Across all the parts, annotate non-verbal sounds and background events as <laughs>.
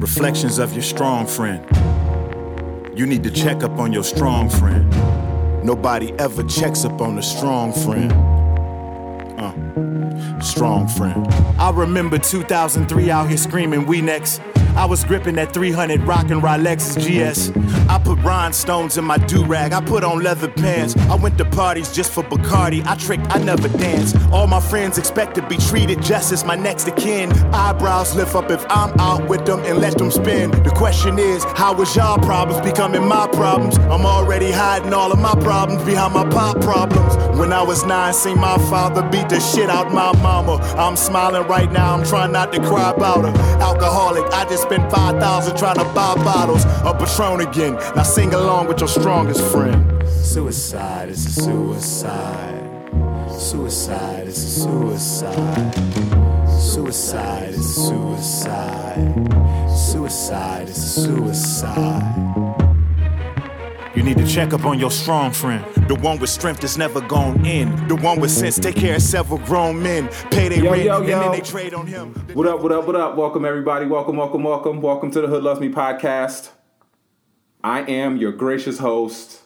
Reflections of your strong friend. You need to check up on your strong friend. Nobody ever checks up on a strong friend. Uh, strong friend. I remember 2003 out here screaming, we next. I was gripping that 300 rockin' Rolex GS. I put rhinestones in my do-rag. I put on leather pants. I went to parties just for Bacardi. I tricked, I never danced. All my friends expect to be treated just as my next of kin. Eyebrows lift up if I'm out with them and let them spin. The question is, how was y'all problems becoming my problems? I'm already hiding all of my problems behind my pop problems. When I was nine, seen my father beat the shit out my mama. I'm smiling right now, I'm trying not to cry about her. Alcoholic, I just spent 5,000 trying to buy bottles of Patron again. Now sing along with your strongest friend. Suicide is a suicide. Suicide is a suicide. Suicide is a suicide. Suicide is a suicide. You need to check up on your strong friend. The one with strength that's never gone in. The one with sense take care of several grown men. Pay their rent yo, and yo. then they trade on him. What up, what up, what up? Welcome, everybody. Welcome, welcome, welcome. Welcome to the Hood Loves Me podcast. I am your gracious host,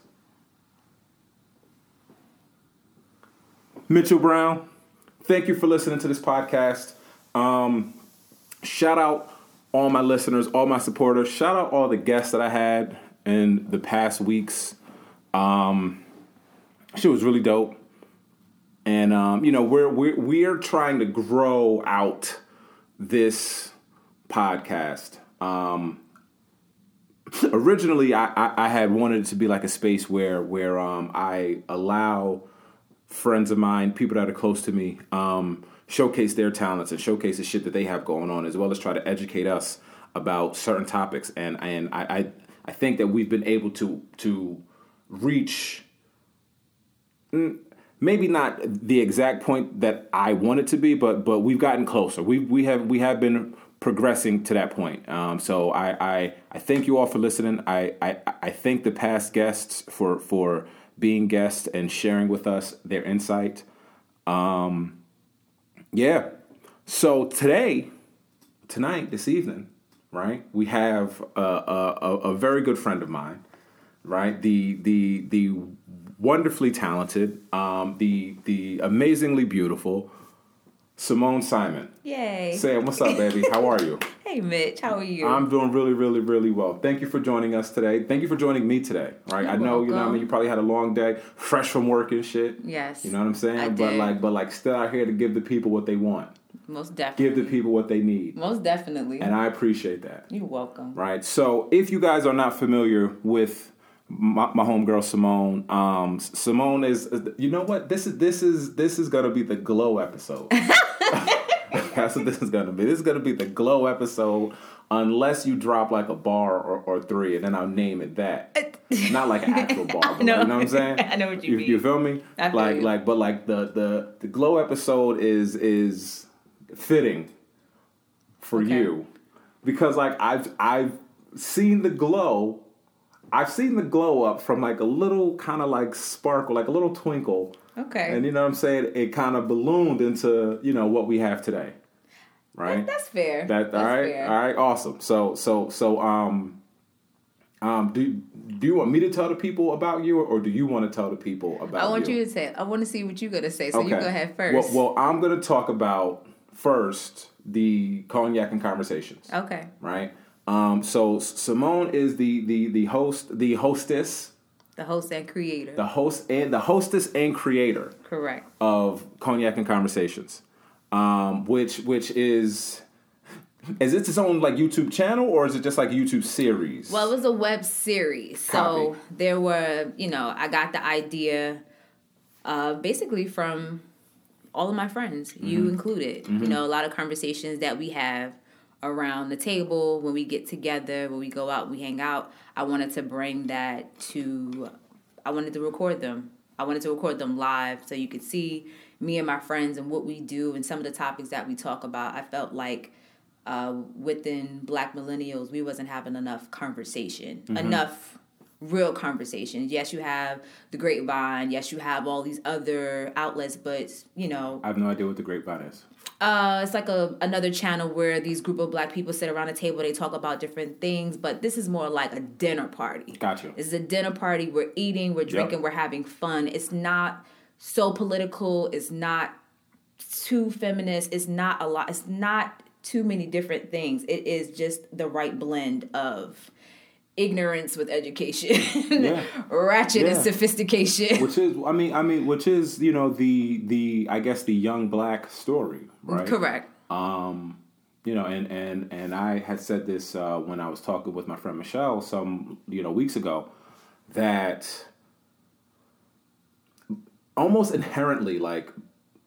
Mitchel Brown. Thank you for listening to this podcast. Um, shout out all my listeners, all my supporters. Shout out all the guests that I had in the past weeks. Um, shit was really dope and um, you know we're we're we're trying to grow out this podcast. Um, originally, I, I I had wanted it to be like a space where where um, I allow friends of mine, people that are close to me, um, showcase their talents and showcase the shit that they have going on, as well as try to educate us about certain topics. And and I I, think that we've been able to to reach maybe not the exact point that I want it to be, but but we've gotten closer. We we have we have been progressing to that point. Um, so I, I I thank you all for listening. I, I I thank the past guests for for being guests and sharing with us their insight. Um, yeah. So today, tonight, this evening, right? We have a, a, a very good friend of mine, right? The the the wonderfully talented, um, the the amazingly beautiful Samone Simon. Yay. Sam, what's up, baby? How are you? <laughs> Hey, Mitch. How are you? I'm doing really, really, really well. Thank you for joining us today. Thank you for joining me today. Right? I know, you know, I mean, you probably had a long day, fresh from work and shit. yes. You know what I'm saying? I but did. like, but like, still out here to give the people what they want, Most definitely. give the people what they need, Most definitely. and I appreciate that. You're welcome. right? So if you guys are not familiar with my, my homegirl Samone, um, Samone is you know what this is this is this is gonna be the glow episode. <laughs> That's what this is gonna be. This is gonna be the glow episode. Unless you drop like a bar or, or three, and then I'll name it that. <laughs> Not like an actual bar, but <laughs> know. you know what I'm saying? I know what you you, mean. You feel me? Feel like you. like, but like the the the glow episode is is fitting for Okay. you because like I've I've seen the glow. I've seen the glow up from like a little kind of like sparkle, like a little twinkle, Okay. and you know what I'm saying. It kind of ballooned into you know what we have today, right? That's fair. That That's all right, fair. all right, awesome. So so so um um do do you want me to tell the people about you, or do you want to tell the people about? I want you to say. I want to see what you're gonna say. So you go ahead first. Well, well, I'm gonna talk about first the cognac and conversations okay. right? Um, so Samone is the the the host, the hostess, The host and creator. the host and the hostess and creator Correct. of Cognac and Conversations, um, which which is is it its own like YouTube channel or is it just like a YouTube series? Well, it was a web series. So there were, you know, I got the idea uh, basically from all of my friends, Mm-hmm. you included. You know, a lot of conversations that we have around the table when we get together, when we go out, we hang out. I wanted to bring that to, I wanted to record them. I wanted to record them live so you could see me and my friends and what we do and some of the topics that we talk about. I felt like uh, within black millennials, we wasn't having enough conversation, enough real conversations. Yes, you have the grapevine. Yes, you have all these other outlets, but you know, I have no idea what the grapevine is. uh, it's like a another channel where these group of black people sit around a table. They talk about different things, but this is more like a dinner party. Gotcha. This is a dinner party. We're eating, we're drinking, we're having fun. It's not so political. It's not too feminist. It's not a lot. It's not too many different things. It is just the right blend of ignorance with education, <laughs> Yeah. ratchet and sophistication. Which is, I mean, I mean, which is, you know, the the I guess the young black story, right? Correct. Um, you know, and and and I had said this uh, when I was talking with my friend Michelle some you know weeks ago that almost inherently like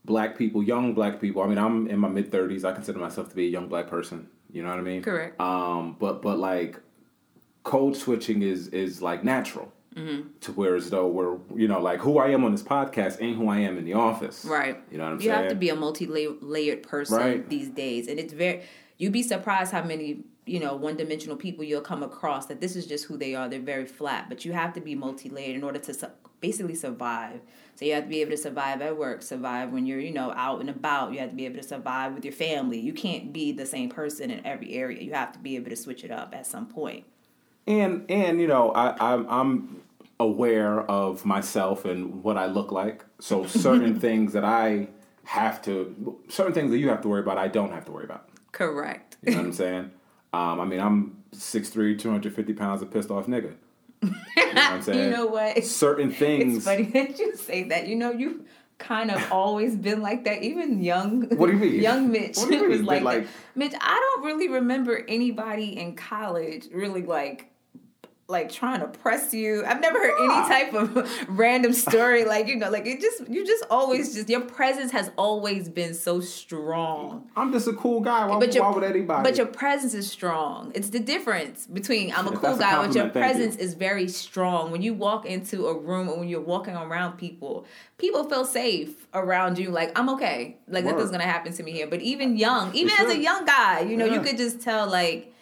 black people, young black people. I mean, I'm in my mid thirties. I consider myself to be a young black person. You know what I mean? Correct. Um, but but like code switching is is like natural. Mm-hmm. To where as though we're you know like who I am on this podcast ain't who I am in the office. Right. You know what I'm you saying? You have to be a multi-layered person Right. these days, and it's very. You'd be surprised how many you know one-dimensional people you'll come across that this is just who they are. They're very flat, but you have to be multi-layered in order to su- basically survive. So you have to be able to survive at work, survive when you're you know out and about. You have to be able to survive with your family. You can't be the same person in every area. You have to be able to switch it up at some point. And and you know I, I'm I'm aware of myself and what I look like. So <laughs> certain things that I have to, certain things that you have to worry about, I don't have to worry about. Correct. You know what I'm saying? Um, I mean, I'm 6'3", 250 pounds of pissed off nigga. You know what I'm <laughs> saying? You know what? Certain things. It's funny <laughs> that you say that. You know, you've kind of always been like that. Even young, What do you mean? Young Mitch What do you mean? was like, Like- Mitch, I don't really remember anybody in college really like. Like trying to press you. I've never heard any type of <laughs> random story like you know, like it just you just always just your presence has always been so strong. I'm just a cool guy. Why, But your, why would anybody? But your presence is strong. It's the difference between I'm a cool a guy, but your thank you. presence is very strong. When you walk into a room or when you're walking around people, people feel safe around you. Like I'm okay. Like Word. nothing's gonna happen to me here. But even young, even as a young guy, you know, you could just tell like.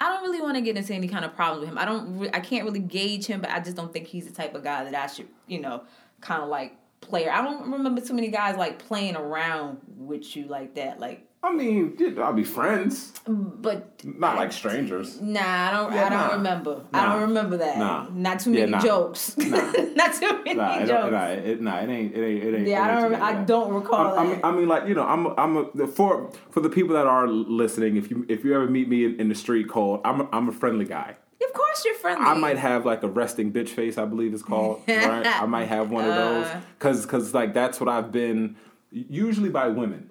I don't really want to get into any kind of problems with him. I don't. Re- I can't really gauge him, but I just don't think he's the type of guy that I should, you know, kind of like play. I don't remember too many guys like playing around with you like that. Like, I mean, yeah, I'll be friends, but not like strangers. Nah, I don't. Yeah, I don't nah. remember. I don't remember that. Nah. Not too Yeah, many nah. jokes. <laughs> Not too many Nah, it, jokes. nah, it, nah, it ain't. It ain't. It ain't. Yeah, I it ain't don't. I don't recall I, I mean, that. I mean, like you know, I'm, I'm a, the- for for the people that are listening. If you if you ever meet me in, in the street, cold, I'm a, I'm a friendly guy. of course, you're friendly. I might have like a resting bitch face, I believe it's called. <laughs> right? I might have one of those Uh. because because like that's what I've been usually by women.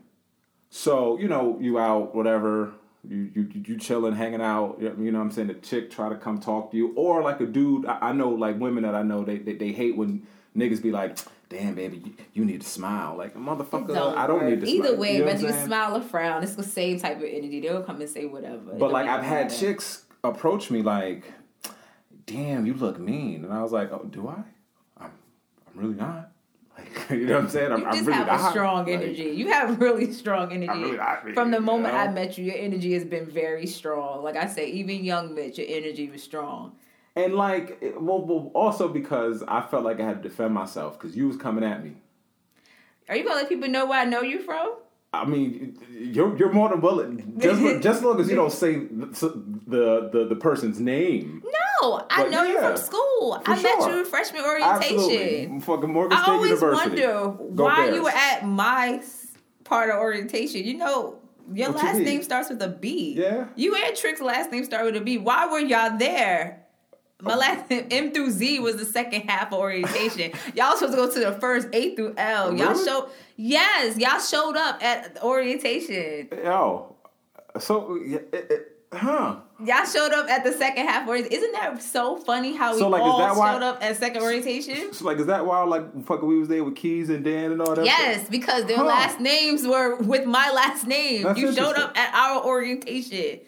So you know, you out whatever. You, you you chilling, hanging out. You know what I'm saying? A chick try to come talk to you, or like a dude. I, I know like women that I know they, they they hate when niggas be like, "Damn, baby, you, you need to smile." Like motherfucker, I don't work. need to. Either smile. way, You know whether you smile or frown, it's the same type of energy. They'll come and say whatever. But like I've had matter. chicks approach me like, "Damn, you look mean," and I was like, "Oh, do I? I'm, I'm really not." <laughs> You know what I'm saying? I'm, You I'm just really have not. a strong Like, energy. You have <laughs> really strong energy. really not, From the you moment know? I met you, your energy has been very strong. Like I say, even young Mitch, your energy was strong. and like, well, well, also because I felt like I had to defend myself because you was coming at me. Are you gonna let people know where I know you from? I mean, you're you're more than willing. Just <laughs> just as long as you don't say the the the, the person's name. No, I But know you yeah, from school. I met you in freshman orientation. Absolutely, fucking Morgan State I always University. wonder Go why Bears. you were at my part of orientation. You know, your What last mean? name starts with a B. Yeah. You and Trick's last name start with a B. Why were y'all there? My last <laughs> M through Z was the second half of orientation. y'all supposed to go to the first A through L. Y'all Really? showed yes, y'all showed up at orientation. Yo, so yeah, it, it, huh? Y'all showed up at the second half orientation. Isn't that so funny how we So, like, all that why- showed up at second orientation? So like, is that why like fucking we was there with Keys and Dan and all that? Yes, because their Huh. last names were with my last name. That's you showed up at our orientation.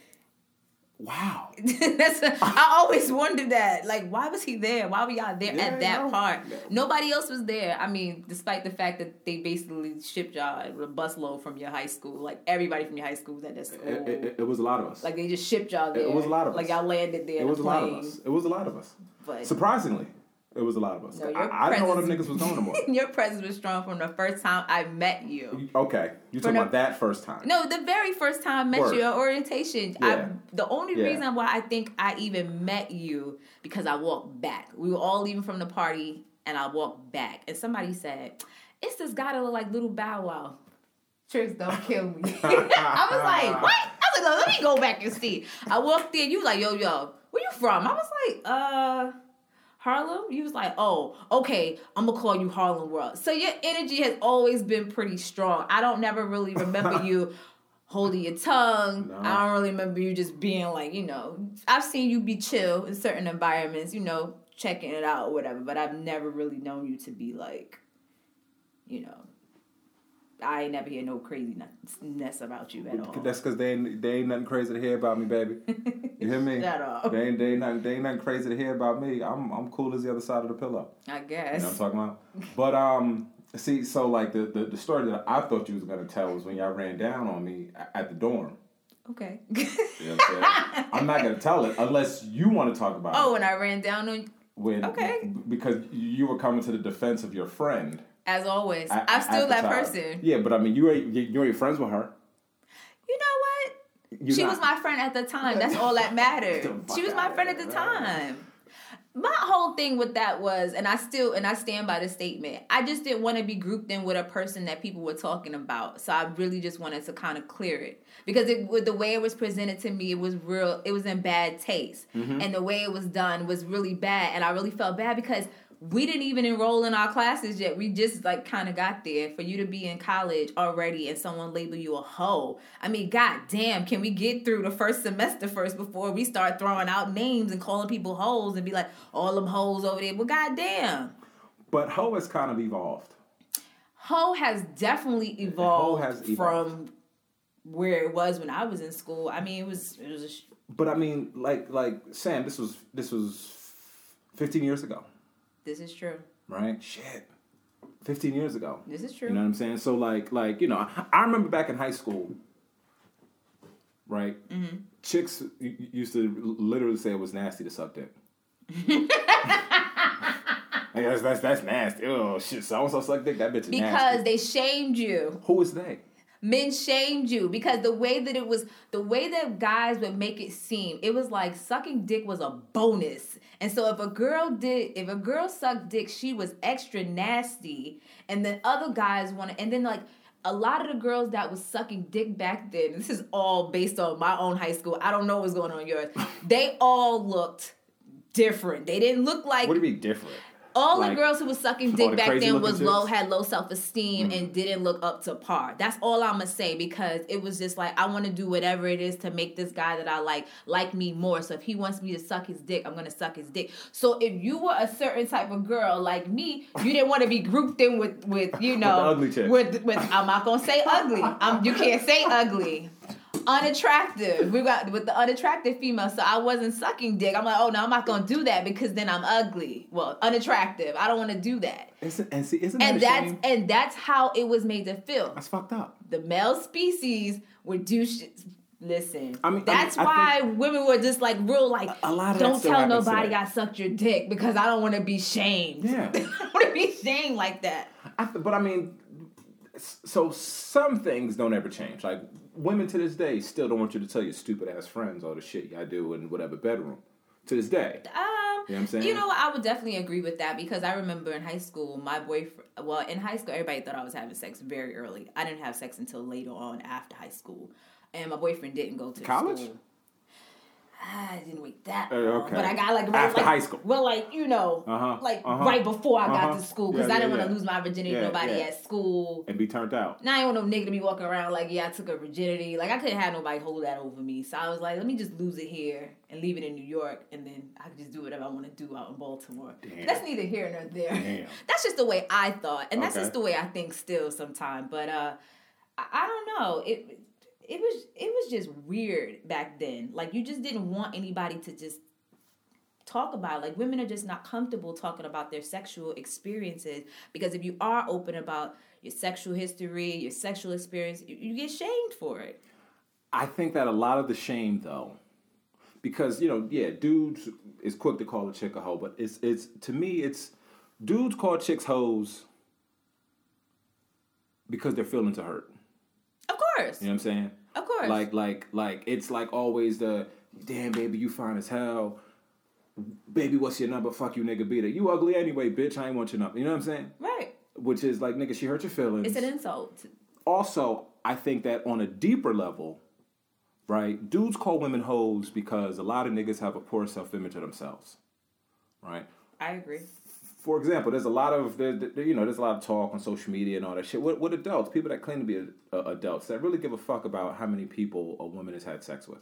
Wow. <laughs> That's I always wondered that. Like, why was he there? Why were y'all there Yeah, at that no. part? Nobody else was there. I mean, despite the fact that they basically shipped y'all with a busload from your high school. Like everybody from your high school was at that school. It, it, it was a lot of us. like they just shipped y'all there. It was a lot of us. Like y'all landed there. it was a lot of us. It was a lot of us. But Surprisingly, it was a lot of us. No, I, I didn't know all them niggas was going no <laughs> more. your presence was strong from the first time I met you. Okay, you talking the- about that first time? No, the very first time I met Word. you at orientation. Yeah. I, the only Yeah. reason why I think I even met you because I walked back. We were all leaving from the party, and I walked back, and somebody said, "It's this guy that look like Little Bow Wow." Tricks don't kill me. <laughs> I was like, <laughs> what? I was like, let me go back and see. I walked in. You was like, yo, yo, where you from? I was like, uh. Harlem? You was like, oh, okay, I'm gonna call you Harlem World. So your energy has always been pretty strong. I don't never really remember <laughs> you holding your tongue. No. I don't really remember you just being like, you know, I've seen you be chill in certain environments, you know, checking it out or whatever, but I've never really known you to be like, you know, I ain't never hear no craziness about you at all. That's because they ain't, they ain't nothing crazy to hear about me, baby. You hear me? <laughs> Shut up. They ain't, they, ain't nothing, they ain't nothing crazy to hear about me. I'm I'm cool as the other side of the pillow. I guess. You know what I'm talking about? But um, see, so like the, the, the story that I thought you was gonna tell was when y'all ran down on me at the dorm. Okay. You know what I'm? I'm not gonna tell it unless you want to talk about oh, it. Oh, when I ran down on When, okay. Because you were coming to the defense of your friend. As always, I, am still that person. Yeah, but I mean, you ain't you, ain't friends with her. You know what? You she not- was my friend at the time. That's all that mattered. <laughs> She was my friend at the time. My whole thing with that was, and I still and I stand by the statement. I just didn't want to be grouped in with a person that people were talking about. So I really just wanted to kind of clear it because it with the way it was presented to me, it was real. It was in bad taste, Mm-hmm. and the way it was done was really bad. And I really felt bad because we didn't even enroll in our classes yet. We just like kind of got there. For you to be in college already and someone label you a hoe. I mean, god damn, can we get through the first semester first before we start throwing out names and calling people hoes and be like, all them hoes over there? Well, god damn. But hoe has kind of evolved. Hoe has definitely evolved, has evolved. from where it was when I was in school. I mean, it was it was a sh- But I mean, like like Sam, this was this was 15 years ago, this is true. right? Shit, 15 years ago. This is true. You know what I'm saying? So like like you know, I, I remember back in high school, right? Mm-hmm. Chicks used to literally say it was nasty to suck dick. <laughs> That's, that's that's nasty. Oh shit! So and so suck dick. That bitch is because nasty. they shamed you. Who is they? Men shamed you because the way that it was the way that guys would make it seem it was like sucking dick was a bonus. And so if a girl did if a girl sucked dick she was extra nasty. And then other guys wanted and then like a lot of the girls that was sucking dick back then this is all based on my own high school i don't know what's going on yours they all looked different. They didn't look like What do you mean different? All Like, the girls who was sucking dick back then was low. Had low self esteem, and didn't look up to par. That's all I'm gonna say because it was just like I want to do whatever it is to make this guy that I like like me more. So if he wants me to suck his dick, I'm gonna suck his dick. So if you were a certain type of girl like me, you didn't want to be grouped in with with you know ugly with with I'm not gonna say ugly. Um, you can't say ugly. Unattractive. We got with the unattractive female, so I wasn't sucking dick. I'm like, oh no, I'm not gonna do that because then I'm ugly. Well, unattractive. I don't want to do that. Isn't, and see, isn't And that a that's and that's how it was made to feel. That's fucked up. The male species would do shit. Listen, I mean- I that's mean, I why women were just like real, like A lot of don't tell nobody. I sucked your dick because I don't want to be shamed. Yeah. <laughs> I want to be shamed like that. I, but I mean, so some things don't ever change. Like women to this day still don't want you to tell your stupid ass friends all the shit y'all do in whatever bedroom. To this day, Um, You know what I'm saying? You know what? I would definitely agree with that because I remember in high school, my boyfriend. Well, in high school, everybody thought I was having sex very early. I didn't have sex until later on after high school, and my boyfriend didn't go to College? School. I didn't wait that Uh, long, okay. but I got like right, After like- high school. Well, like you know, Uh-huh, like uh-huh, right before I got uh-huh. to school because Yeah, I didn't yeah, want to yeah. lose my virginity to nobody at school. and be turned out. Now I ain't want no nigga to be walking around like, yeah, I took a virginity. Like I couldn't have nobody hold that over me. So I was like, let me just lose it here and leave it in New York, and then I can just do whatever I want to do out in Baltimore. Damn. That's neither here nor there. Damn. <laughs> That's just the way I thought, and that's Okay. just the way I think still sometimes. But uh, I, I don't know. It it was it was just weird back then. Like you just didn't want anybody to just talk about like women are just not comfortable talking about their sexual experiences because if you are open about your sexual history your sexual experience you, you get shamed for it I think that a lot of the shame, though, because you know, yeah, dudes is quick to call a chick a hoe, but it's it's to me it's dudes call chicks hoes because their feelings are hurt. Course. You know what I'm saying? Of course. Like like like it's like always the damn baby you fine as hell. Baby, what's your number? Fuck you, nigga. Beat it. You ugly anyway, bitch. I ain't want your number. You know what I'm saying? Right. Which is like, nigga, she hurt your feelings. It's an insult. also, I think that on a deeper level, right, dudes call women hoes because a lot of niggas have a poor self image of themselves, right? I agree. For example, there's a lot of there, you know there's a lot of talk on social media and all that shit. What, what adults, people that claim to be a, a- adults, that really give a fuck about how many people a woman has had sex with.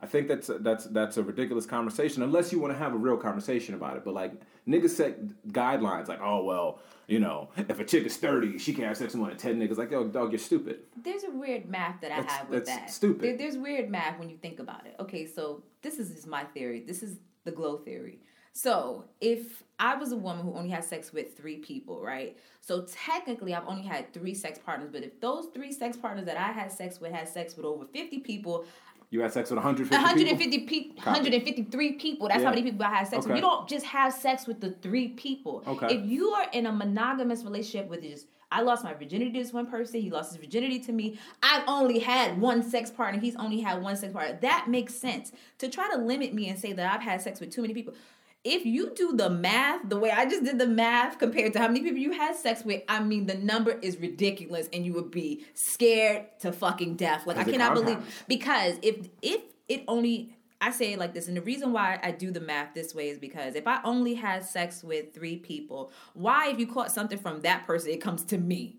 I think that's a, that's that's a ridiculous conversation unless you want to have a real conversation about it. But like niggas set guidelines like, oh well, you know, if a chick is thirty, she can't have sex with more than ten niggas. Like, yo, dog, you're stupid. There's a weird math that I That's- have with that's that. stupid. There- there's weird math when you think about it. Okay, so this is just my theory. This is the glow theory. So if I was a woman who only had sex with three people, right? So technically, I've only had three sex partners. But if those three sex partners that I had sex with had sex with over 50 people, You had sex with 150 people? 150 people, Copy. 153 people. That's Yeah. how many people I had sex with. You don't just have sex with the three people. Okay. If you are in a monogamous relationship with just, I lost my virginity to this one person. He lost his virginity to me. I've only had one sex partner. He's only had one sex partner. That makes sense. To try to limit me and say that I've had sex with too many people. If you do the math the way I just did the math compared to how many people you had sex with, I mean the number is ridiculous, and you would be scared to fucking death. Like I cannot believe because if if it only I say it like this, and the reason why I do the math this way is because if I only had sex with three people, why if you caught something from that person, it comes to me.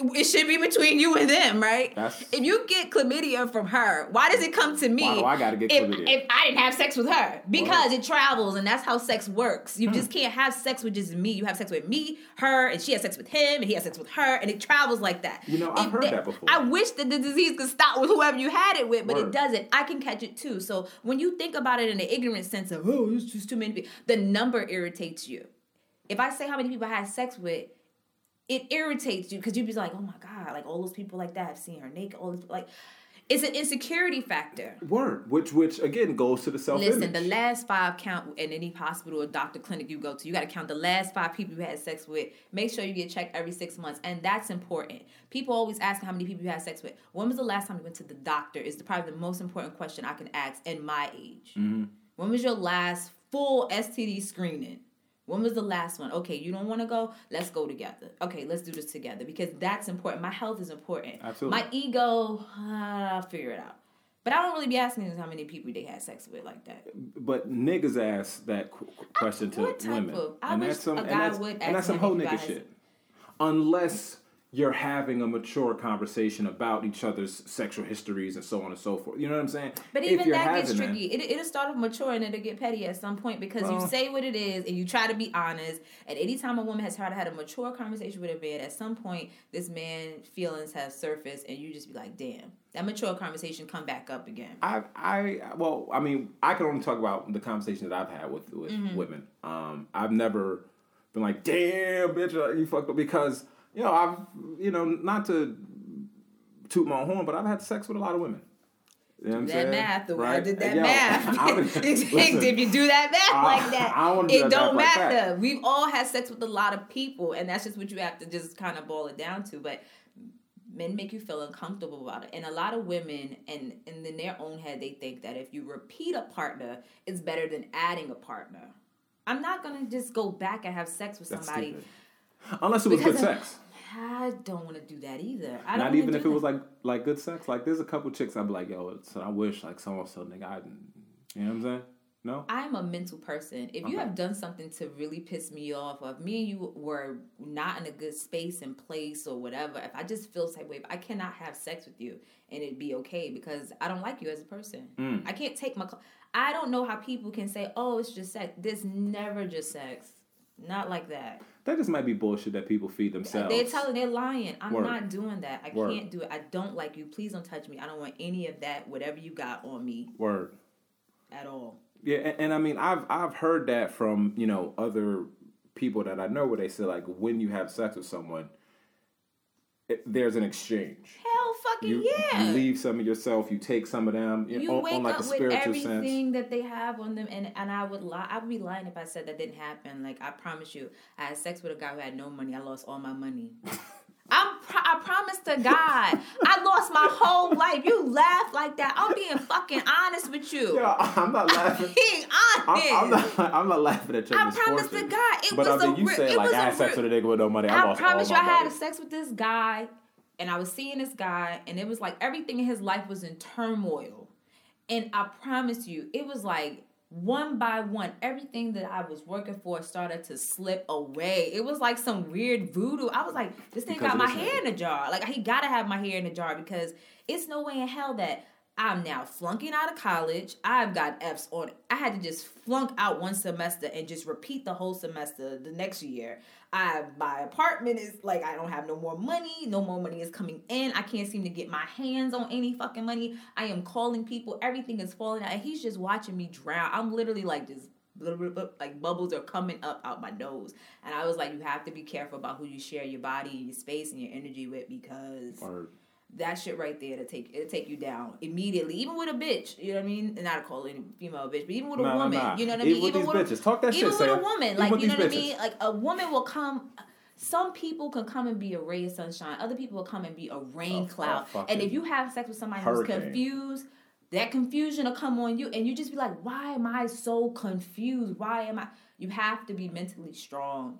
It should be between you and them, right? That's- if you get chlamydia from her, why does it come to me? Why do I gotta get if, chlamydia? If I didn't have sex with her, because it travels, and that's how sex works. Hmm. You just can't have sex with just me. You have sex with me, her, and she has sex with him, and he has sex with her, and it travels like that. You know, I've If heard they- that before. I wish that the disease could stop with whoever you had it with, but it doesn't. I can catch it too. So when you think about it in the ignorant sense of oh, it's just too many people, the number irritates you. If I say how many people I had sex with, it irritates you because you'd be like, oh my god, like all those people like that, I've seen her naked, all this like. It's an insecurity factor. Word, which which again goes to the self. Listen, the last five count in any hospital or doctor clinic you go to. You got to count the last five people you had sex with. Make sure you get checked every six months, and that's important. People always ask how many people you had sex with. When was the last time you went to the doctor? Is the, probably the most important question I can ask in my age. Mm-hmm. When was your last full STD screening? When was the last one? Okay, you don't want to go? Let's go together. Okay, let's do this together because that's important. My health is important. Absolutely. My ego, uh, I'll figure it out. But I don't really be asking how many people they had sex with like that. But niggas ask that qu- qu- question to women, of- I and that's some a and that's, would and that's some whole nigga shit. Unless you're having a mature conversation about each other's sexual histories and so on and so forth. You know what I'm saying? But even that gets tricky. It, it'll start off mature and it'll get petty at some point because you say what it is and you try to be honest. And anytime a woman has tried to have a mature conversation with a man, at some point this man feelings have surfaced and you just be like, damn, that mature conversation come back up again. I, I, well, I mean, I can only talk about the conversation that I've had with with Mm-hmm. women. Um, I've never been like, "Damn, bitch, you fucked up," because you know, I've, you know, not to toot my own horn, but I've had sex with a lot of women. You know what I'm that saying? math, the way I did that Yo, math. I would- <laughs> <laughs> listen, if you do that math I- like that, I wanna do it that don't math like matter. that. We've all had sex with a lot of people, and that's just what you have to just kind of boil it down to. But men make you feel uncomfortable about it, and a lot of women, and, and in their own head, they think that if you repeat a partner, it's better than adding a partner. I'm not gonna just go back and have sex with That's somebody. stupid. Unless it was good Because sex. I don't want to do that either. I don't Not even if it was like like good sex. Like there's a couple chicks I'd be like, yo, so I wish like someone so nigga, I, you know what I'm saying? No. I'm a mental person. If you have done something to really piss me off, or if me and you were not in a good space and place or whatever, if I just feel type way, I cannot have sex with you and it'd be okay because I don't like you as a person. Mm. I can't take my. I don't know how people can say, "Oh, it's just sex." This never just sex. Not like that. That just might be bullshit that people feed themselves. They're telling, they're lying. I'm Word. not doing that. I Word. can't do it. I don't like you. Please don't touch me. I don't want any of that. Whatever you got on me Word. at all. Yeah, and, and I mean, I've I've heard that from you know other people that I know where they say like when you have sex with someone, it, there's an exchange. Hell fucking You, yeah. you leave some of yourself, you take some of them you you on, wake on like up with everything sense. that they have on them, and and I would lie. I would be lying if I said that didn't happen. Like I promise you, I had sex with a guy who had no money. I lost all my money. <laughs> I'm pro- I promise to God, I lost my whole life. You laugh like that. I'm being fucking honest with you. Yeah, I'm not laughing. Being honest. I'm, I'm not. I'm not laughing at your I promise to God, it but was I mean, a you re- say it like was I had sex re- with a nigga with no money. I, I promise you, I had sex with this guy, and I was seeing this guy, and it was like everything in his life was in turmoil. And I promise you, it was like one by one, everything that I was working for started to slip away. It was like some weird voodoo. I was like, this thing Because got my hair in a jar. Like he gotta have my hair in a jar because it's no way in hell that I'm now flunking out of college. I've got F's on. I had to just flunk out one semester and just repeat the whole semester the next year. I my apartment is like I don't have no more money. No more money is coming in. I can't seem to get my hands on any fucking money. I am calling people. Everything is falling out. And he's just watching me drown. I'm literally like blah, like bubbles are coming up out my nose. And I was like, you have to be careful about who you share your body, and your space, and your energy with because Or- that shit right there to take it'll take you down immediately. Even with a bitch, you know what I mean? Not to call any female a bitch, but even with a Nah, woman, nah. you know what I Even mean? with these bitches. Talk that even shit, with a woman, Even like you know these what I mean? Like a woman will come. Some people can come and be a ray of sunshine. Other people will come and be a rain A- a cloud. fucking and if you have sex with somebody hurricane. who's confused, that confusion will come on you, and you just be like, "Why am I so confused? Why am I?" You have to be mentally strong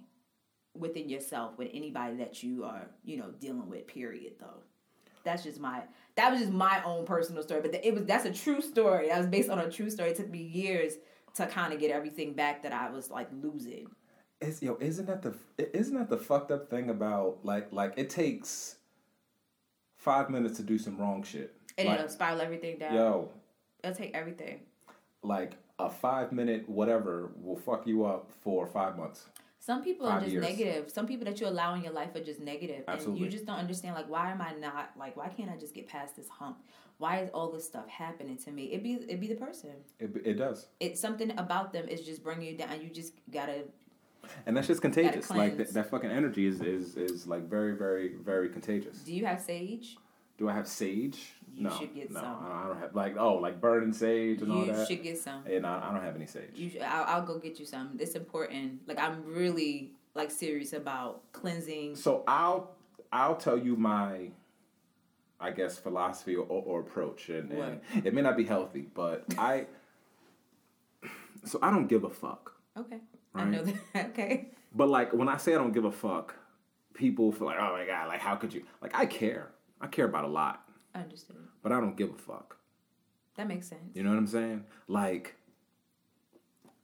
within yourself with anybody that you are, you know, dealing with. Period. Though, that's just my that was just my own personal story. But it was that's a true story. That was based on a true story. It took me years to kind of get everything back that I was like losing. Is, yo, isn't that the isn't that the fucked up thing about like like it takes five minutes to do some wrong shit. And like, it'll spiral everything down. yo, It'll take everything. like a five minute whatever will fuck you up for five months. Some people Five are just years. negative. Some people that you allow in your life are just negative, and Absolutely. you just don't understand. Like, why am I not like? Why can't I just get past this hump? Why is all this stuff happening to me? It be it be the person. It, it does, It's something about them is just bringing you down. You just gotta. and that's just contagious. Like that, that fucking energy is is is like very very very contagious. Do you have sage? Do I have sage? You no, should get no, some. I don't have like oh like burning sage and all that. You should get some. And I, I don't have any sage. You, should, I'll, I'll go get you some. It's important. Like I'm really like serious about cleansing. So I'll I'll tell you my I guess philosophy or, or approach and, and it may not be healthy, but I so I don't give a fuck. Okay, I know that. <laughs> okay, But like when I say I don't give a fuck, people feel like, oh my god, like how could you? Like I care. I care about a lot, I understand. but I don't give a fuck. That makes sense. You know what I'm saying? Like,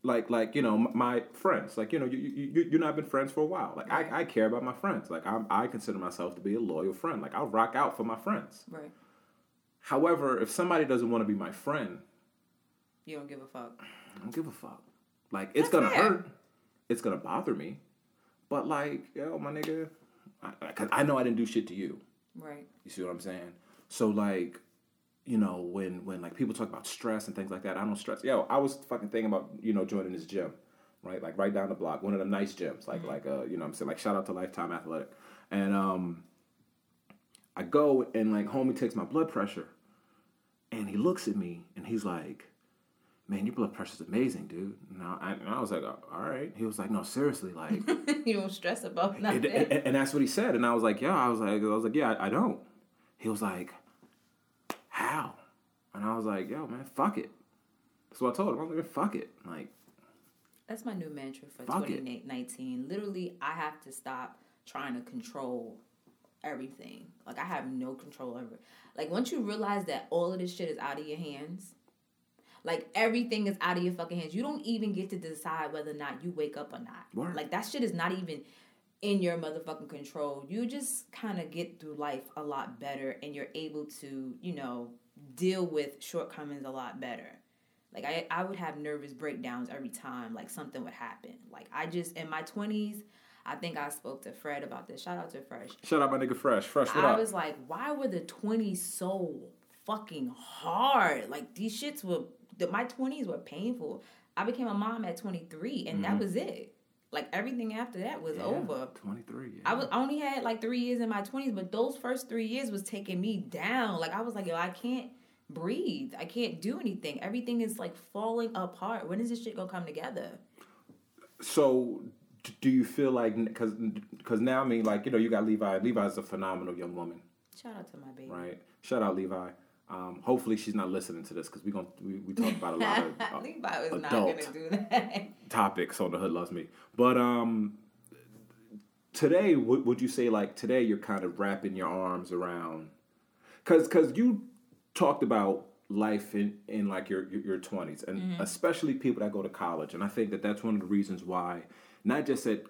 like, like you know, my friends. Like, you know, you you you not been friends for a while. Like, I, I care about my friends. Like, I'm, I consider myself to be a loyal friend. Like, I'll rock out for my friends. Right. However, if somebody doesn't want to be my friend, You don't give a fuck. I don't give a fuck. Like, it's That's gonna fair. hurt. It's gonna bother me. But like, yo, my nigga, I, cause I know I didn't do shit to you. Right. You see what I'm saying? So like, you know, when when like people talk about stress and things like that, I don't stress. Yo, I was fucking thinking about you know joining this gym, right? Like right down the block, one of them nice gyms, like like uh you know what I'm saying like shout out to Lifetime Athletic, and um, I go and like homie takes my blood pressure, and he looks at me and he's like. Man, your blood pressure's amazing, dude. And I, and I was like, all right. He was like, no, seriously, like, <laughs> you don't stress about and, nothing. and, and that's what he said, and I was like, "Yeah." I was like, "I was like, yeah, I, I don't." He was like, "How?" And I was like, "Yo, man, fuck it." So I told him, "I was like, fuck it." Like, That's my new mantra for Fuck it. Literally, I have to stop trying to control everything. Like I have no control over. it. Like once you realize that all of this shit is out of your hands, like everything is out of your fucking hands. You don't even get to decide whether or not you wake up or not. Word. Like that shit is not even in your motherfucking control. You just kind of get through life a lot better and you're able to, you know, deal with shortcomings a lot better. Like I, I would have nervous breakdowns every time like something would happen. Like I just in my twenties, I think I spoke to Fred about this. Shout out to Fresh. shout out my nigga Fresh. Fresh, what I up? was like, why were the twenties so fucking hard? Like these shits were the, my twenties were painful. I became a mom at twenty three, and Mm-hmm. that was it. Like everything after that was Yeah, over. 23. Yeah. I was I only had like three years in my twenties, but those first three years was taking me down. Like I was like, yo, I can't breathe. I can't do anything. Everything is like falling apart. When is this shit gonna come together? So, do you feel like because because now I mean like you know you got Levi. Levi's a phenomenal young woman, Shout out to my baby. right? Shout out Levi. Um, hopefully she's not listening to this because we gonna we, we talk about a lot of <laughs> uh, Levi was not adult gonna do that. <laughs> topics on the Hood Loves Me. But um, today, would would you say like today you're kind of wrapping your arms around? Because because you talked about life in, in like your your- your twenties, and Mm-hmm. especially people that go to college, and I think that that's one of the reasons why not just at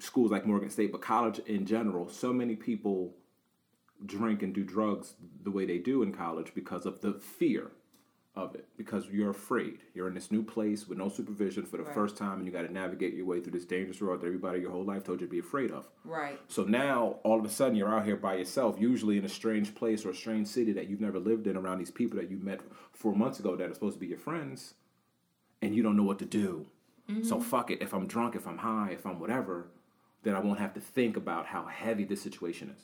schools like Morgan State, but college in general, so many people drink and do drugs the way they do in college because of the fear of it because you're afraid. You're in this new place with no supervision for the Right. first time and you got to navigate your way through this dangerous road that everybody your whole life told you to be afraid of. Right. so now all of a sudden you're out here by yourself usually in a strange place or a strange city that you've never lived in around these people that you met four months ago that are supposed to be your friends and you don't know what to do. So mm-hmm. fuck it. If i'm drunk if i'm high if i'm whatever then i won't have to think about how heavy this situation is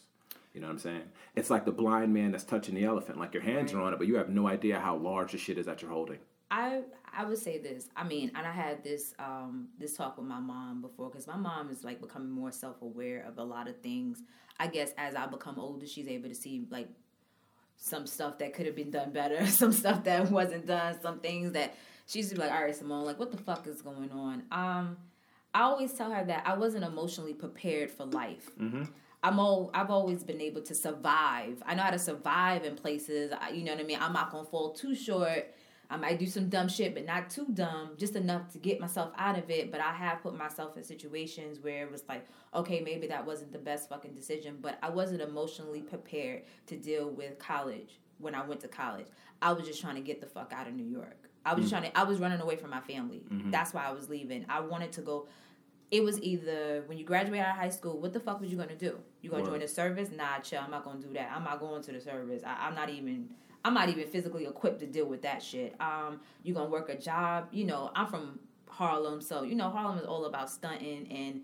you know what i'm saying it's like the blind man that's touching the elephant like your hands are on it but you have no idea how large the shit is that you're holding I I would say this. I mean, and I had this um this talk with my mom before because my mom is like becoming more self aware of a lot of things. I guess as I become older, she's able to see like some stuff that could have been done better, <laughs> some stuff that wasn't done, some things that she's like, all right, Samone, like what the fuck is going on? Um, I always tell her that I wasn't emotionally prepared for life. I'm all, I've always been able to survive. I know how to survive in places. I, you know what I mean? I'm not gonna fall too short. I might do some dumb shit, but not too dumb, just enough to get myself out of it. But I have put myself in situations where it was like, okay, maybe that wasn't the best fucking decision, but I wasn't emotionally prepared to deal with college when I went to college. I was just trying to get the fuck out of New York. I was just trying to, I was running away from my family. Mm-hmm. That's why I was leaving. I wanted to go it was either when you graduate out of high school, what the fuck was you gonna do? You gonna Word. join the service? Nah, chill. I'm not gonna do that. I'm not going to the service. I, I'm not even. I'm not even physically equipped to deal with that shit. Um, you gonna work a job? You know, I'm from Harlem, so you know Harlem is all about stunting and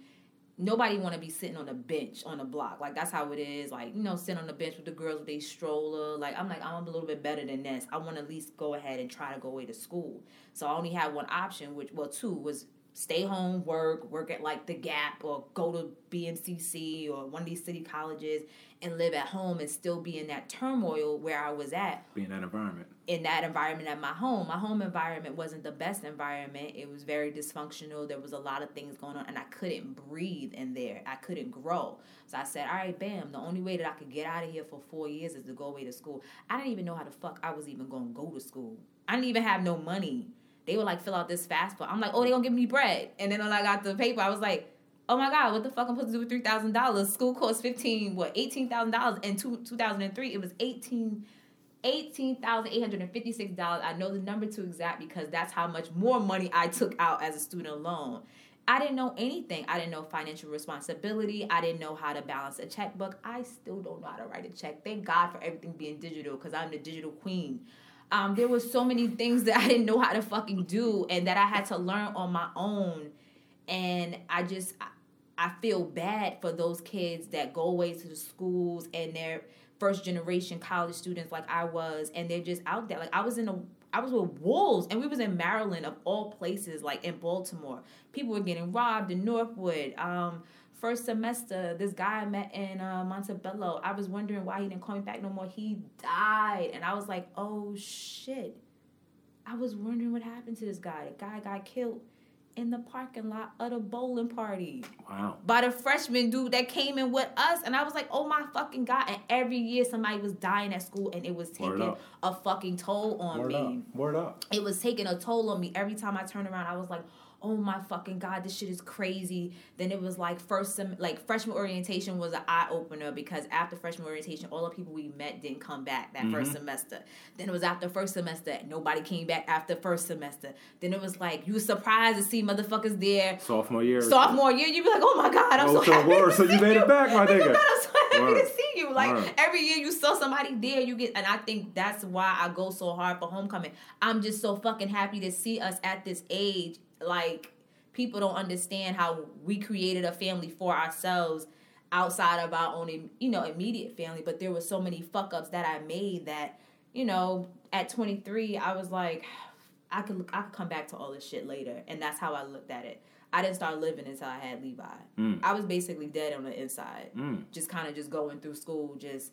nobody want to be sitting on a bench on a block. Like that's how it is. Like you know, sitting on the bench with the girls with a stroller. Like I'm like I'm a little bit better than this. I want to at least go ahead and try to go away to school. So I only had one option, which well two was stay home, work, work at like the Gap or go to BMCC or one of these city colleges and live at home and still be in that turmoil where I was at be in that environment in that environment at my home. My home environment wasn't the best environment. It was very dysfunctional. There was a lot of things going on and I couldn't breathe in there. I couldn't grow. So I said, "All right, bam, the only way that I could get out of here for 4 years is to go away to school." I didn't even know how the fuck I was even going to go to school. I didn't even have no money. They were like, "Fill out this FAFSA I'm like, "Oh, they to give me bread." And then when I got the paper, I was like, Oh my God! What the fuck I'm supposed to do with three thousand dollars? School cost fifteen, what eighteen thousand dollars? In two two thousand and three, it was eighteen eighteen thousand eight hundred and fifty six dollars. I know the number to exact because that's how much more money I took out as a student loan. I didn't know anything. I didn't know financial responsibility. I didn't know how to balance a checkbook. I still don't know how to write a check. Thank God for everything being digital because I'm the digital queen. Um, there was so many things that <laughs> I didn't know how to fucking do and that I had to learn on my own. And I just I, feel bad for those kids that go away to the schools and they're first generation college students like I was and they're just out there. Like I was in a I was with wolves and we was in Maryland of all places, like in Baltimore. People were getting robbed in Northwood. Um, first semester, this guy I met in uh, Montebello, I was wondering why he didn't call me back no more. He died. And I was like, oh shit. I was wondering what happened to this guy. The guy got killed in the parking lot of the bowling party wow by the freshman dude that came in with us. And I was like, oh my fucking God. And every year somebody was dying at school and it was taking a fucking toll on word me up word up it was taking a toll on me every time I turned around. I was like, "Oh my fucking god, this shit is crazy." Then it was like first sem- like freshman orientation was an eye opener because after freshman orientation, all the people we met didn't come back that first mm-hmm. semester. Then it was after first semester, nobody came back after first semester. Then it was like you were surprised to see motherfuckers there. sophomore year Sophomore year, you'd be like, "Oh my god, I'm oh so so happy." word so you made it back my <laughs> nigga I'm so happy Word. to see you. Like Word. every year you saw somebody there, you get and I think that's why I go so hard for homecoming. I'm just so fucking happy to see us at this age. Like people don't understand how we created a family for ourselves outside of our own you know immediate family. But there were so many fuck ups that i made that you know at 23 i was like <sighs> i could i could come back to all this shit later. And that's how i looked at it. I didn't start living until i had levi. Mm. i was basically dead on the inside. Just kind of just going through school just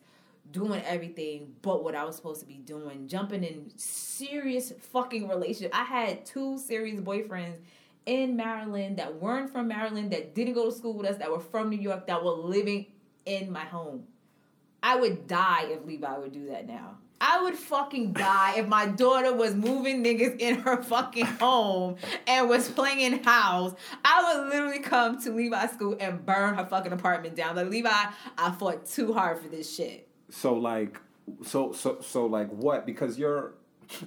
doing everything but what i was supposed to be doing jumping in serious fucking relationship i had two serious boyfriends in Maryland that weren't from Maryland, that didn't go to school with us, that were from New York, that were living in my home. I would die if Levi would do that now. I would fucking die if my daughter was moving niggas in her fucking home and was playing house. I would literally come to Levi's school and burn her fucking apartment down. Like Levi, I fought too hard for this shit. So like, so so so like what? Because you're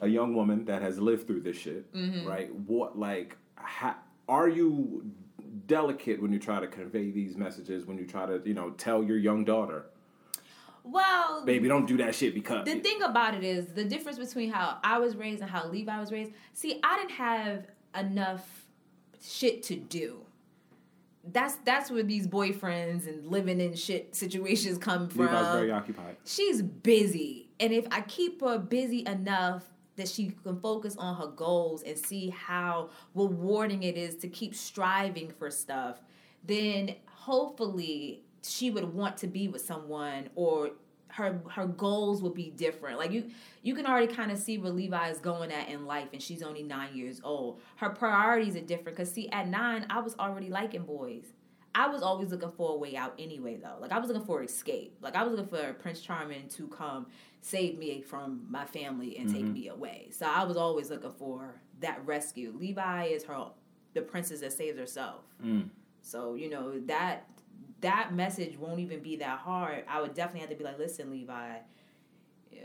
a young woman that has lived through this shit, Mm-hmm. right? What like? Ha, are you delicate when you try to convey these messages? When you try to you know tell your young daughter, Well, baby, don't do that shit because the thing about it is the difference between how I was raised and how Levi was raised. See, I didn't have enough shit to do. That's that's where these boyfriends and living in shit situations come from. Levi's very occupied. She's busy, and if I keep her busy enough that she can focus on her goals and see how rewarding it is to keep striving for stuff, then hopefully she would want to be with someone or her her goals will be different. Like you you can already kind of see where Levi is going at in life and she's only 9 years old. Her priorities are different cuz see at 9 I was already liking boys. I was always looking for a way out anyway, though. Like I was looking for escape. Like I was looking for Prince Charming to come save me from my family and take mm-hmm. me away. So I was always looking for that rescue. Levi is her, the princess that saves herself. Mm. So you know that that message won't even be that hard. I would definitely have to be like, listen, Levi.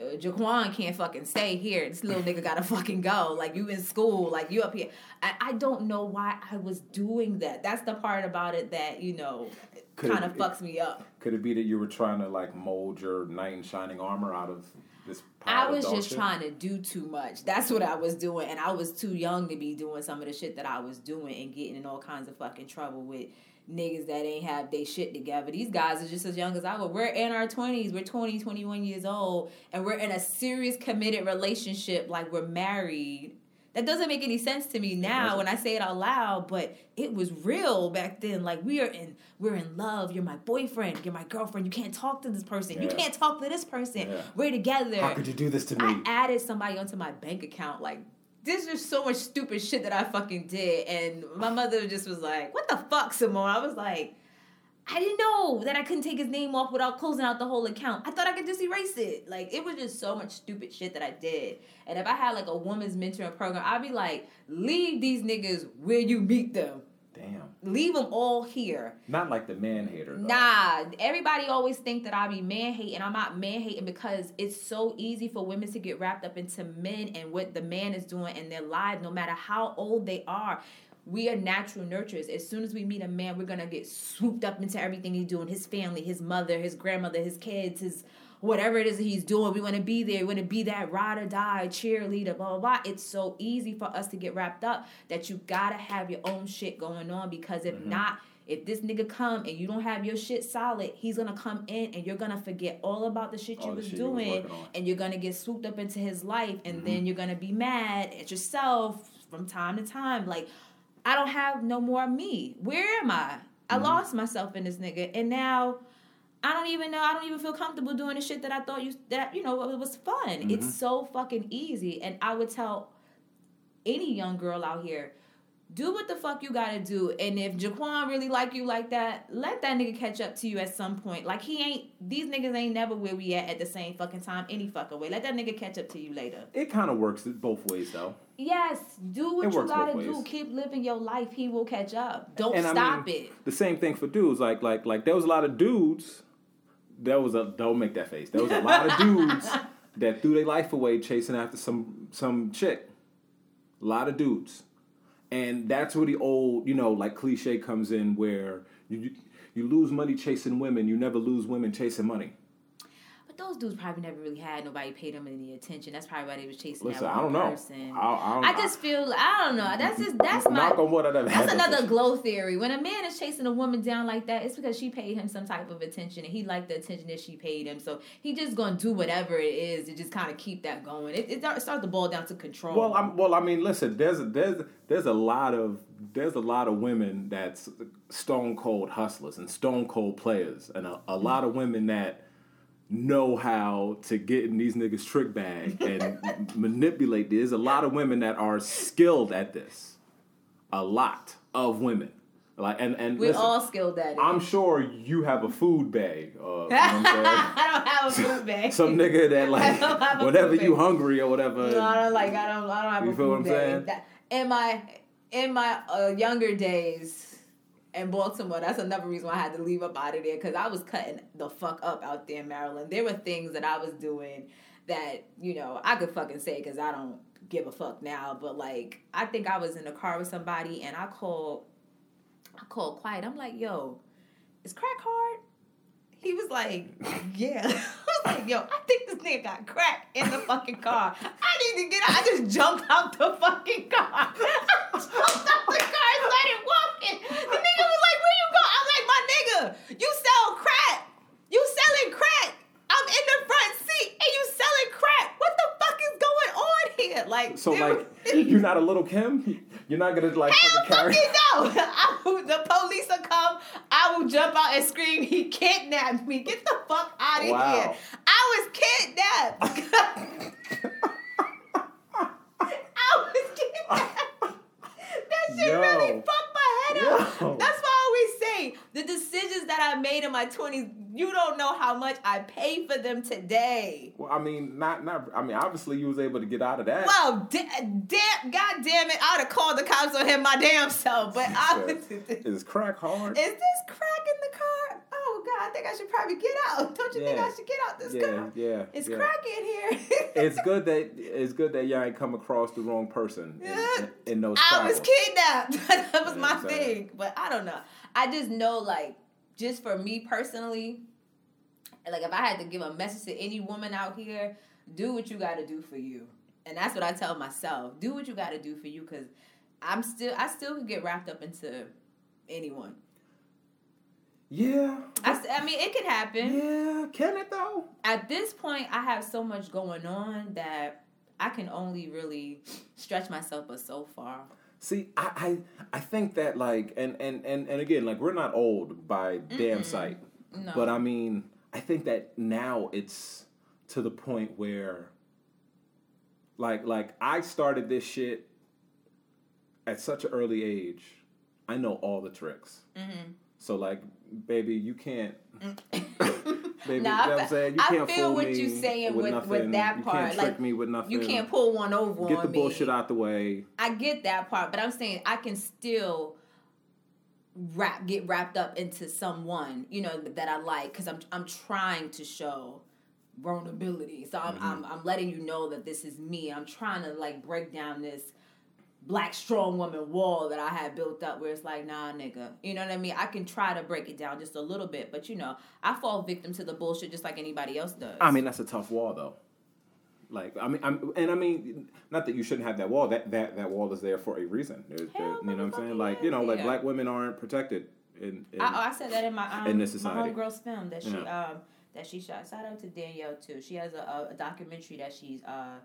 Uh, Jaquan can't fucking stay here. This little nigga gotta fucking go. Like you in school, like you up here. I, I don't know why I was doing that. That's the part about it that you know kind of it- fucks me up. Could it be that you were trying to like mold your knight in shining armor out of this? I was just shit? trying to do too much. That's what I was doing, and I was too young to be doing some of the shit that I was doing and getting in all kinds of fucking trouble with niggas that ain't have they shit together. These guys are just as young as I was. We're in our 20s. We're 20, 21 years old, and we're in a serious committed relationship like we're married. That doesn't make any sense to me now when I say it out loud, but it was real back then. Like we are in we're in love. You're my boyfriend, you're my girlfriend. You can't talk to this person. You can't talk to this person. Yeah. We're together. How could you do this to me? I added somebody onto my bank account. Like, there's just so much stupid shit that I fucking did. And my mother just was like, What the fuck, Samone? I was like, I didn't know that I couldn't take his name off without closing out the whole account. I thought I could just erase it. Like, it was just so much stupid shit that I did. And if I had like a woman's mentoring program, I'd be like, Leave these niggas where you meet them. Leave them all here. not like the man hater. Though. Nah, everybody always think that I be man hating. I'm not man hating because it's so easy for women to get wrapped up into men and what the man is doing in their life, no matter how old they are. We are natural nurturers. As soon as we meet a man, we're gonna get swooped up into everything he's doing, his family, his mother, his grandmother, his kids, his whatever it is that he's doing. We want to be there. We want to be that ride or die cheerleader, blah, blah, blah. It's so easy for us to get wrapped up that you gotta have your own shit going on because if not, if this nigga come and you don't have your shit solid, he's gonna come in and you're gonna forget all about the shit All you the was shit you was doing, and you're gonna get swooped up into his life, and Mm-hmm. then you're gonna be mad at yourself from time to time. Like, I don't have no more me. Where am I? I Mm-hmm. lost myself in this nigga, and now I don't even know. I don't even feel comfortable doing the shit that I thought you that you know it was fun. Mm-hmm. It's so fucking easy, and I would tell any young girl out here, do what the fuck you gotta do. And if Jaquan really like you like that, let that nigga catch up to you at some point. Like he ain't these niggas ain't never where we at at the same fucking time any fucking way. Let that nigga catch up to you later. It kind of works both ways though. Yes, do what It you gotta do. Keep living your life. He will catch up. Don't and stop I mean, it. The same thing for dudes. Like like like there was a lot of dudes. There was a don't make that face. There was a lot of dudes <laughs> that threw their life away chasing after some some chick. A lot of dudes, and that's where the old you know like cliche comes in where you you lose money chasing women. You never lose women chasing money. But those dudes probably never really had nobody paid them any attention. That's probably why they was chasing Listen, that I don't know. person. I, I, don't, I just feel I don't know. That's just that's my knock on wood. I never that's that another glow theory. When a man is chasing a woman down like that, it's because she paid him some type of attention and he liked the attention that she paid him. So he just gonna do whatever it is to just kind of keep that going. It, it, it starts to boil down to control. Well, I'm well. I mean, listen. There's there's there's a lot of there's a lot of women that's stone cold hustlers and stone cold players, and a, a lot of women that know how to get in these niggas trick bag and <laughs> manipulate. There's a lot of women that are skilled at this. A lot of women, like and and We're listen, all skilled at it. I'm sure you have a food bag. Uh, you know I'm <laughs> saying? <laughs> I don't have a food bag. Some nigga that I don't have like whenever you bag. hungry or whatever. No, I don't like. I don't. I don't have You a feel what food I'm bag. saying? That, in my in my uh, younger days in Baltimore, that's another reason why I had to leave up out of there because I was cutting the fuck up out there in Maryland. There were things that I was doing that you know I could fucking say because I don't give a fuck now. But like, I think I was in a car with somebody and I called. I called quiet. I'm like, yo, is crack hard? He was like, yeah. <laughs> I was like, yo, I think this nigga got crack in the fucking car. I need to get out. I just jumped out the fucking car. <laughs> I jumped out the car and started walking. The nigga was like, where you go? I'm like, my nigga, you sell crack. You selling crack. I'm in the front seat and you selling crack. What the fuck is going on here? Like, So like <laughs> you're not a Lil' Kim. You're not gonna like Hell fucking carry. fucking no! <laughs> Will, the police will come. I will jump out and scream. He kidnapped me. Get the fuck out of Wow. here! I was kidnapped. <laughs> I was kidnapped. <laughs> That shit Yo. really fucked my head up. Yo. That's why I always say the decisions that I made in my twenties. You don't know how much I paid for them today. Well, I mean, not not. I mean, obviously you was able to get out of that. Well, da- damn, god damn it! I'd have called the cops on him my damn self. But I. <laughs> Is crack hard? Is this crack in the car? Oh God, I think I should probably get out. Don't you think I should get out this yeah, car? yeah. It's yeah. crack in here. <laughs> It's good that it's good that y'all ain't come across the wrong person in, <laughs> in, in those. I was kidnapped. that was know my what thing. But I don't know. I just know, like, just for me personally, like if I had to give a message to any woman out here, do what you got to do for you, and that's what I tell myself. Do what you got to do for you, because I'm still, I still could get wrapped up into anyone. Yeah. I mean, it could happen. Yeah. Can it though? at this point I have so much going on that I can only really stretch myself but so far. See, I, I I think that like and and and and again, like we're not old by damn sight. No. But I mean, I think that now it's to the point where like like I started this shit at such an early age. I know all the tricks. Mm-hmm. So like, baby, you can't. <coughs> <coughs> <coughs> baby, Nah, you know what I I'm saying? You I can't feel fool what you're saying with- with nothing. that You part, can't trick like, me with nothing. You can't pull one over get on the me. bullshit out the way. I get that part, but I'm saying I can still wrap get wrapped up into someone you know that I like because I'm I'm trying to show vulnerability. So I'm, Mm-hmm. I'm I'm letting you know that this is me. I'm trying to like break down this black strong woman wall that I had built up where it's like, nah, nigga. You know what I mean? I can try to break it down just a little bit, but you know, I fall victim to the bullshit just like anybody else does. I mean, that's a tough wall, though. Like, I mean, I'm, and I mean, not that you shouldn't have that wall. That that that wall is there for a reason. There's, there, Hell you know what I'm saying? Like, you know, like yeah. black women aren't protected. In, in I, oh, I said that in my um, in this my society. homegirl's film that she Yeah. um that she shot. Shout out to Danielle too. She has a, a, a documentary that she's uh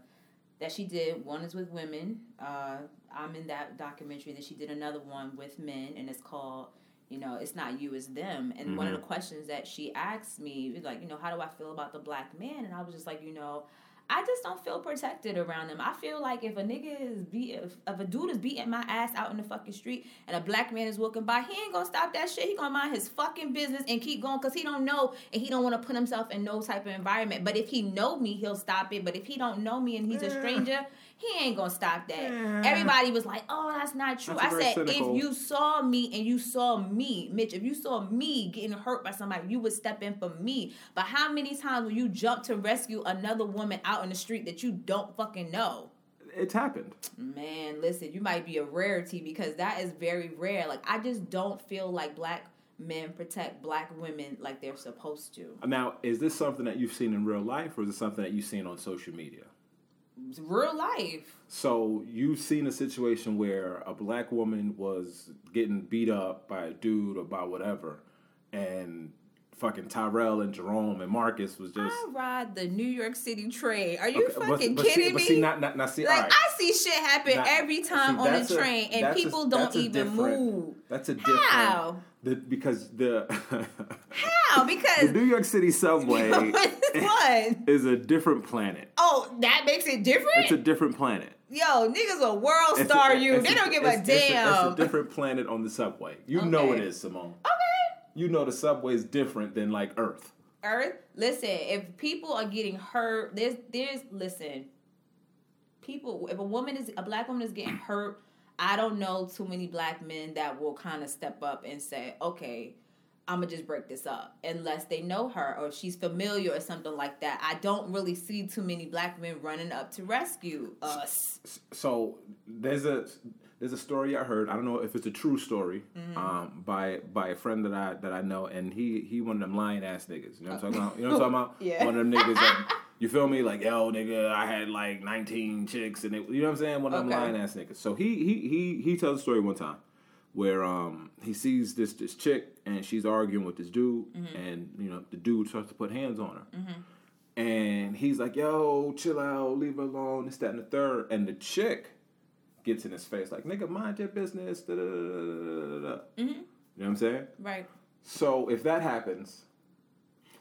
that she did. One is with women. Uh, I'm in that documentary. Then she did another one with men, and it's called you know it's not you, it's them. And one of Mm-hmm. the questions that she asked me was like, you know, how do I feel about the black man? And I was just like, you know. I just don't feel protected around them. I feel like if a nigga is beat, if, if a dude is beating my ass out in the fucking street and a black man is walking by, he ain't gonna stop that shit. He gonna mind his fucking business and keep going because he don't know and he don't want to put himself in no type of environment. But if he know me, he'll stop it. But if he don't know me and he's a stranger, he ain't gonna stop that. Yeah. Everybody was like, "Oh, that's not true." That's I said, cynical. if you saw me and you saw me, Mitch, if you saw me getting hurt by somebody, you would step in for me. But how many times will you jump to rescue another woman out in the street that you don't fucking know? it's happened. Man, listen, you might be a rarity because that is very rare. Like I just don't feel like black men protect black women like they're supposed to. Now, is this something that you've seen in real life, or is it something that you've seen on social media? Real life. So you've seen a situation where a black woman was getting beat up by a dude or by whatever, and fucking Tyrell and Jerome and Marcus was just. I ride the New York City train. Are you Okay, fucking but kidding see, me? But see, not, not, not see, like right. I see shit happen Now, every time see, on the a- train, and that's a- people don't even move. That's a different. How? The, because the How? <laughs> Because the New York City <laughs> subway is a different planet. Oh, that makes it different. It's a different planet. Yo, niggas a world It's star a- you. it's They don't give a damn. It's a different planet on the subway. You know it is, Samone. okay. You know the subway is different than like Earth. Earth, listen, if people are getting hurt, there's there's listen. People if a woman is a black woman is getting hurt, I don't know too many black men that will kind of step up and say, "Okay, I'm gonna just break this up," unless they know her or she's familiar or something like that. I don't really see too many black men running up to rescue us. So there's a there's a story I heard. I don't know if it's a true story, Mm-hmm. um, by by a friend that I that I know, and he he one of them lying ass niggas. You know what I'm talking about? You know what I'm talking about? <laughs> Yeah. One of them niggas. That, <laughs> you feel me? Like yo, nigga, I had like 19 chicks, and it, you know what I'm saying? One of them Okay. lying ass niggas. So he he he he tells a story one time where um he sees this this chick and she's arguing with this dude, Mm-hmm. and you know the dude starts to put hands on her. And he's like, yo, chill out, leave her alone, this, that, and the third. And the chick gets in his face, like, nigga, mind your business. Da, da, da, da, da, da. You know what I'm saying? Right. So if that happens,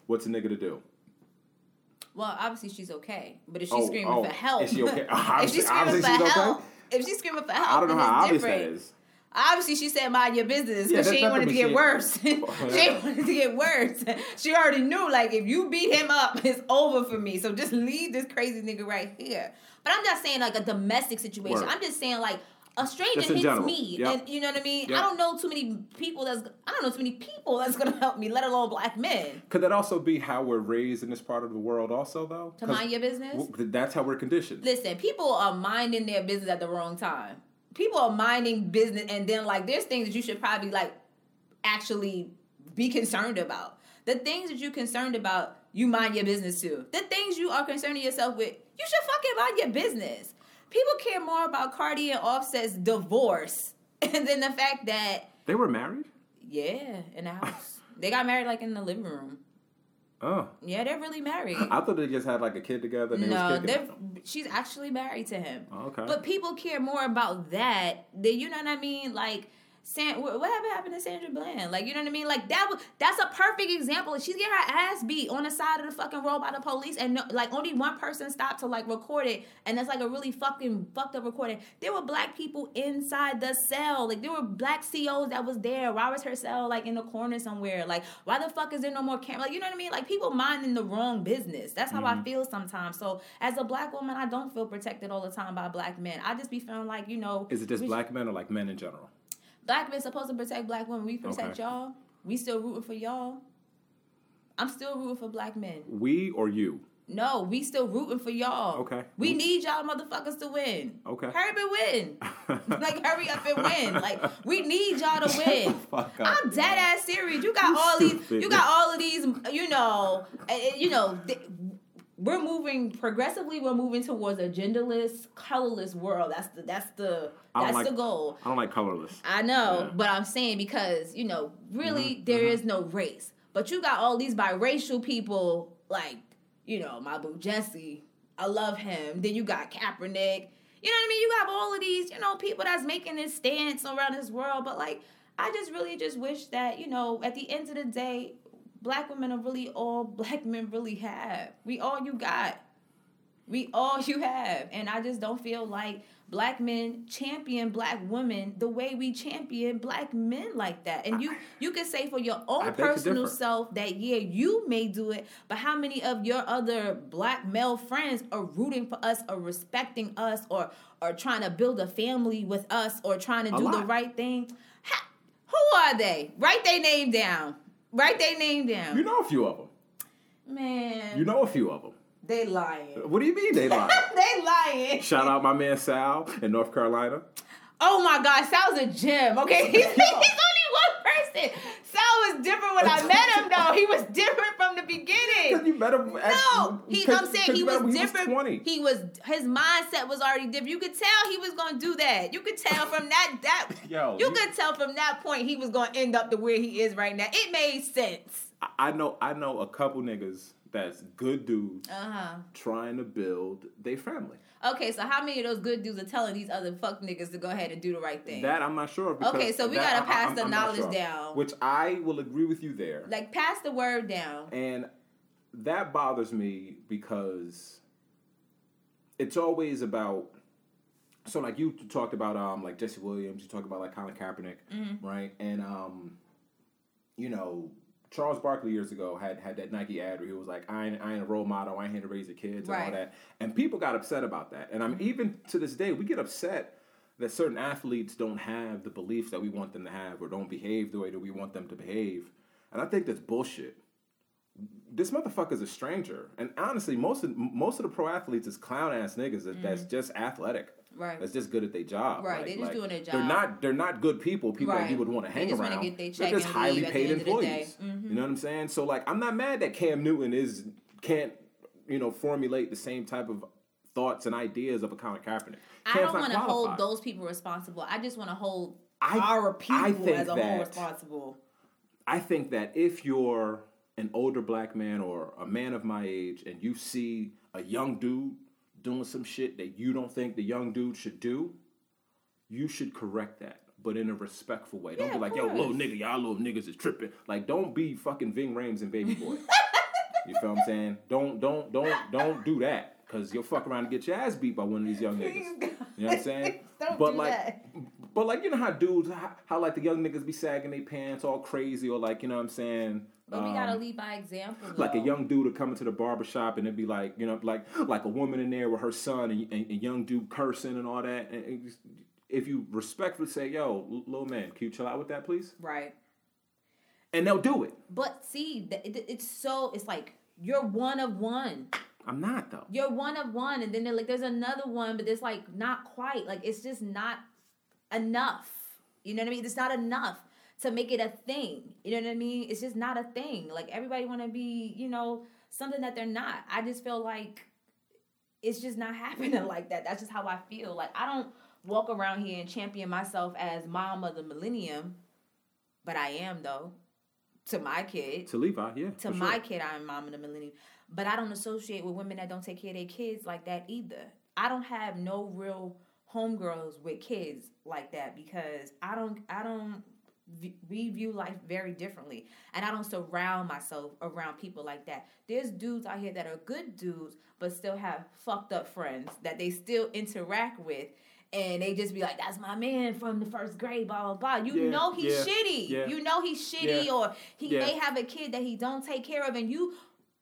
what's a nigga to do? Well, obviously she's okay, but if she's Oh, screaming oh, for help, is she <laughs> okay? if she's screaming for she's okay? help, if she's screaming for help, I don't know how obvious that different. is. Obviously, she said mind your business because that- she ain't wanted to get worse. <laughs> <laughs> she- wanted to get worse. She already knew, like, if you beat him up, <laughs> it's over for me. So just leave this crazy nigga right here. But I'm not saying like a domestic situation. Word. I'm just saying like a stranger hits general. me, Yep. and you know what I mean. Yep. I don't know too many people that's I don't know too many people that's gonna help me, let alone black men. Could that also be how we're raised in this part of the world, also, though? To mind your business. w- That's how we're conditioned. Listen, people are minding their business at the wrong time. People are minding business, and then like there's things that you should probably like actually be concerned about. The things that you're concerned about, you mind your business too. The things you are concerning yourself with, you should fucking mind your business. People care more about Cardi and Offset's divorce <laughs> than the fact that They were married? yeah, in the house they got married like in the living room. Oh. Yeah, they're really married. <laughs> I thought they just had like a kid together and No, they're she's actually married to him. Oh, okay. But people care more about that than you know what I mean. Like, San, what what happened to Sandra Bland? Like, you know what I mean? Like that was that's a perfect example. She's getting her ass beat on the side of the fucking road by the police, and no, like only one person stopped to like record it, and that's like a really fucking fucked up recording. There were black people inside the cell. Like there were black COs that was there. Robert Hercel like in the corner somewhere. Like why the fuck is there no more camera? Like you know what I mean? Like people minding the wrong business. That's how Mm-hmm. I feel sometimes. So as a black woman, I don't feel protected all the time by black men. I just be feeling like you know. Is it just black men or like men in general? Black men supposed to protect black women. We protect Okay. y'all. We still rooting for y'all. I'm still rooting for black men. We or you? No, we still rooting for y'all. Okay. We need y'all motherfuckers to win. Okay. Hurry up and win. <laughs> like hurry up and win. Like we need y'all to win. fuck up, I'm dead ass serious. You got all these. You got all of these. You know. You know. th- we're moving progressively. We're moving towards a genderless, colorless world. That's the. That's the. That's like- the goal. I don't like colorless. I know, Yeah. but I'm saying because you know, really, Mm-hmm, there is no race. But you got all these biracial people, like you know, my boo Jesse. I love him. Then you got Kaepernick. You know what I mean? You have all of these, you know, people that's making this stance around this world. But like, I just really just wish that you know, at the end of the day, black women are really all black men really have. We all you got. We all you have. And I just don't feel like black men champion black women the way we champion black men like that. And you you can say for your own personal self that yeah, you may do it, but how many of your other black male friends are rooting for us or respecting us or or trying to build a family with us or trying to A do the right thing? Ha- who are they? Write their name down. Write their name down. You know a few of them. Man, You know a few of them. they lying. Uh, what do you mean they lying? <laughs> they lying. Shout out my man Sal in North Carolina. Oh my God, Sal's a gem. Okay, <laughs> he's, he's only one person. Sal was different when I met him, though. He was different from the beginning. Because you met him. At, No, he, I'm saying he was different. He was 20. He was his mindset was already different. You could tell he was gonna do that. You could tell from that that <laughs> Yo, you you- could tell from that point he was gonna end up to where he is right now. It made sense. I- know. I know a couple niggas that's good dudes Uh huh. trying to build their family. Okay, so how many of those good dudes are telling these other fuck niggas to go ahead and do the right thing? That I'm not sure. because Okay, so we gotta I- pass I'm- the I'm knowledge sure. down. Which I will agree with you there. like pass the word down. And that bothers me because it's always about so like you talked about um like Jesse Williams, you talked about like Colin Kaepernick, Mm-hmm. right? And um you know, Charles Barkley years ago had had that Nike ad where he was like, I ain't, I ain't a role model, I ain't here to raise the kids and all that. And people got upset about that. And I mean, mm-hmm. even to this day, we get upset that certain athletes don't have the beliefs that we want them to have or don't behave the way that we want them to behave. And I think that's bullshit this motherfucker's a stranger. And honestly, most of most of the pro athletes is clown ass niggas that, that's mm-hmm. just athletic. Right. That's just good at their job. Right, they're just doing their job. They're not they're not good people, people that Right. you would want to They hang just wanna around. get their they're just highly leave at the paid end of the day. employees. Mm-hmm. You know what I'm saying? So like I'm not mad that Cam Newton is can't, you know, formulate the same type of thoughts and ideas of a Colin Kaepernick. I don't want to hold those people responsible. I just want to hold I- our people as a whole responsible. I think that if you're an older black man or a man of my age and you see a young dude doing some shit that you don't think the young dude should do, you should correct that. But in a respectful way. Don't Yeah, be like, yo, little nigga, y'all little niggas is tripping. Like, don't be fucking Ving Rhames and Baby Boy. <laughs> you feel what I'm saying? Don't, don't, don't, don't do that. Cause you'll fuck around and get your ass beat by one of these young niggas. <laughs> You know what I'm saying? <laughs> Don't but do like, that. but like you know how dudes, how, how like the young niggas be sagging their pants all crazy, or like you know what I'm saying. But we um, gotta lead by example. like a young dude would come into the barber shop and it'd be like you know like like a woman in there with her son and, and, and young dude cursing and all that. And, and if you respectfully say, "Yo, little man, can you chill out with that, please?" right. and they'll do it. But see, it's so it's like you're one of one. I'm not though. You're one of one, and then they're like, there's another one, but it's like not quite. Like it's just not enough. You know what I mean? It's not enough to make it a thing. You know what I mean? It's just not a thing. Like everybody want to be, you know, something that they're not. I just feel like it's just not <laughs> happening like that. That's just how I feel. Like I don't walk around here and champion myself as mom of the millennium, but I am though to my kid To Levi, yeah. to my sure. kid, I'm mom of the millennium. But I don't associate with women that don't take care of their kids like that either. I don't have no real homegirls with kids like that because I don't I don't we view life very differently and I don't surround myself around people like that. There's dudes out here that are good dudes but still have fucked up friends that they still interact with and they just be like, "That's my man from the first grade." Blah blah blah. You Yeah, know he's yeah, shitty. yeah. You know he's shitty, or he may have a kid that he don't take care of, and you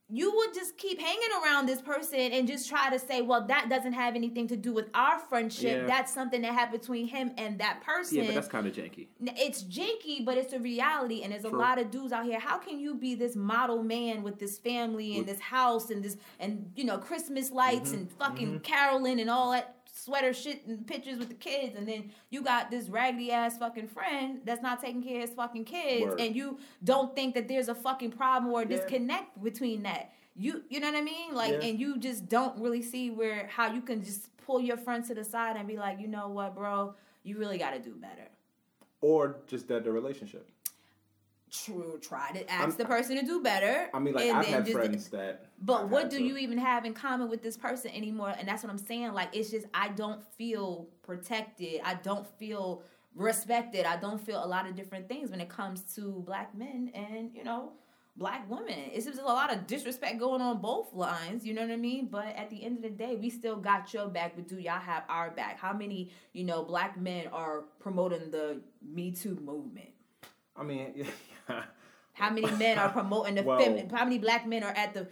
you would just keep hanging around this person and just try to say, well, that doesn't have anything to do with our friendship. Yeah. That's something that happened between him and that person. Yeah, but that's kind of janky. it's janky, but it's a reality, and there's a lot of dudes out here. How can you be this model man with this family and this house and this and you know Christmas lights Mm-hmm. and fucking caroling and all that sweater shit and pictures with the kids, and then you got this raggedy ass fucking friend that's not taking care of his fucking kids, Word. and you don't think that there's a fucking problem or a Yeah. disconnect between that. You you know what I mean? Like, Yeah. and you just don't really see where how you can just pull your friend to the side and be like, you know what, bro, you really got to do better. Or just that the relationship. True. Try to ask I'm- the person to do better. I mean, like and I've then had just- friends that. But I've what do to- you even have in common with this person anymore? And that's what I'm saying. Like it's just I don't feel protected. I don't feel respected. I don't feel a lot of different things when it comes to black men and you know black women. It's just a lot of disrespect going on both lines. You know what I mean? But at the end of the day, we still got your back. But do y'all have our back? How many you know black men are promoting the Me Too movement? I mean, <laughs> How many men are promoting the <laughs> Well- fem? How many black men are at the,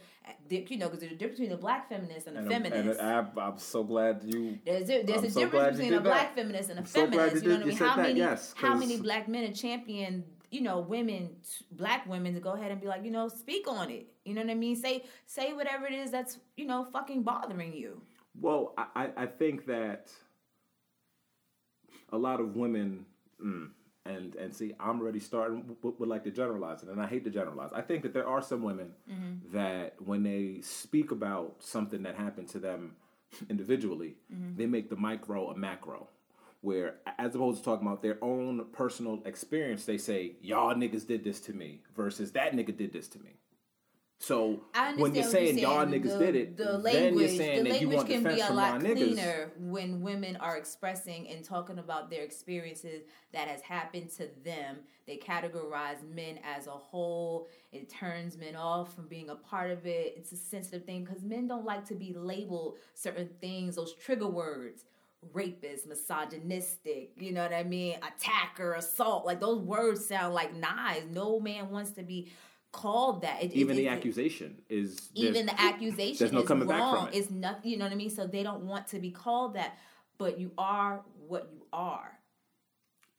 the you know, because there's a difference between a black feminist and a and, feminist. and I'm, I'm so glad you. there's a, there's I'm a so difference between a black that. feminist and a I'm so feminist. you You, know what I mean? How that, many yes, how many black men are champion you know women, black women to go ahead and be like you know speak on it. You know what I mean? Say say whatever it is that's you know fucking bothering you. Well, I, I- I think that a lot of women, mm, and and see, I'm already starting with, with like the generalizing, and I hate to generalize. I think that there are some women Mm-hmm. that when they speak about something that happened to them individually, Mm-hmm. they make the micro a macro. Where, as opposed to talking about their own personal experience, they say, "Y'all niggas did this to me," versus "That nigga did this to me." So I understand when you're saying, y'all niggas The- did it, The then language, you're saying the that you language want can be a lot y'all niggas. cleaner when women are expressing and talking about their experiences that has happened to them. They categorize men as a whole. It turns men off from being a part of it. It's a sensitive thing because men don't like to be labeled certain things, those trigger words. Rapist, misogynistic, you know what I mean? Attacker, assault. Like those words sound like knives. No man wants to be called that. It- it- Even the it- accusation is even the accusation there's no is coming back wrong. from it. It's nothing. You know what I mean? So they don't want to be called that, but you are what you are.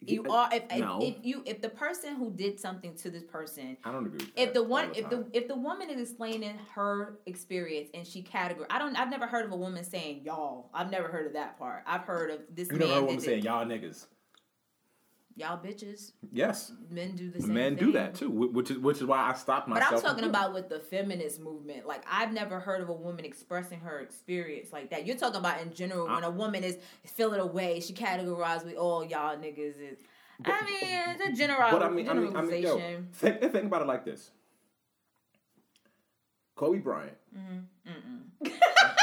You are if, if, no. if you if the person who did something to this person. I don't agree. With If the one, if the if the woman is explaining her experience and she category, I don't, I've never heard of a woman saying y'all. I've never heard of that part. I've heard of this you man never heard a woman saying y'all niggas. Y'all bitches. Yes, Men do the same. men thing. do that too, which is which is why I stopped myself. But. I'm talking about with the feminist movement. Like I've never heard of a woman expressing her experience like that. You're talking about in general when a woman is feeling away, she categorized with all y'all niggas is. I mean, it's a general But I mean, I mean, I mean, yo, think, think about it like this: Kobe Bryant. Mm-hmm.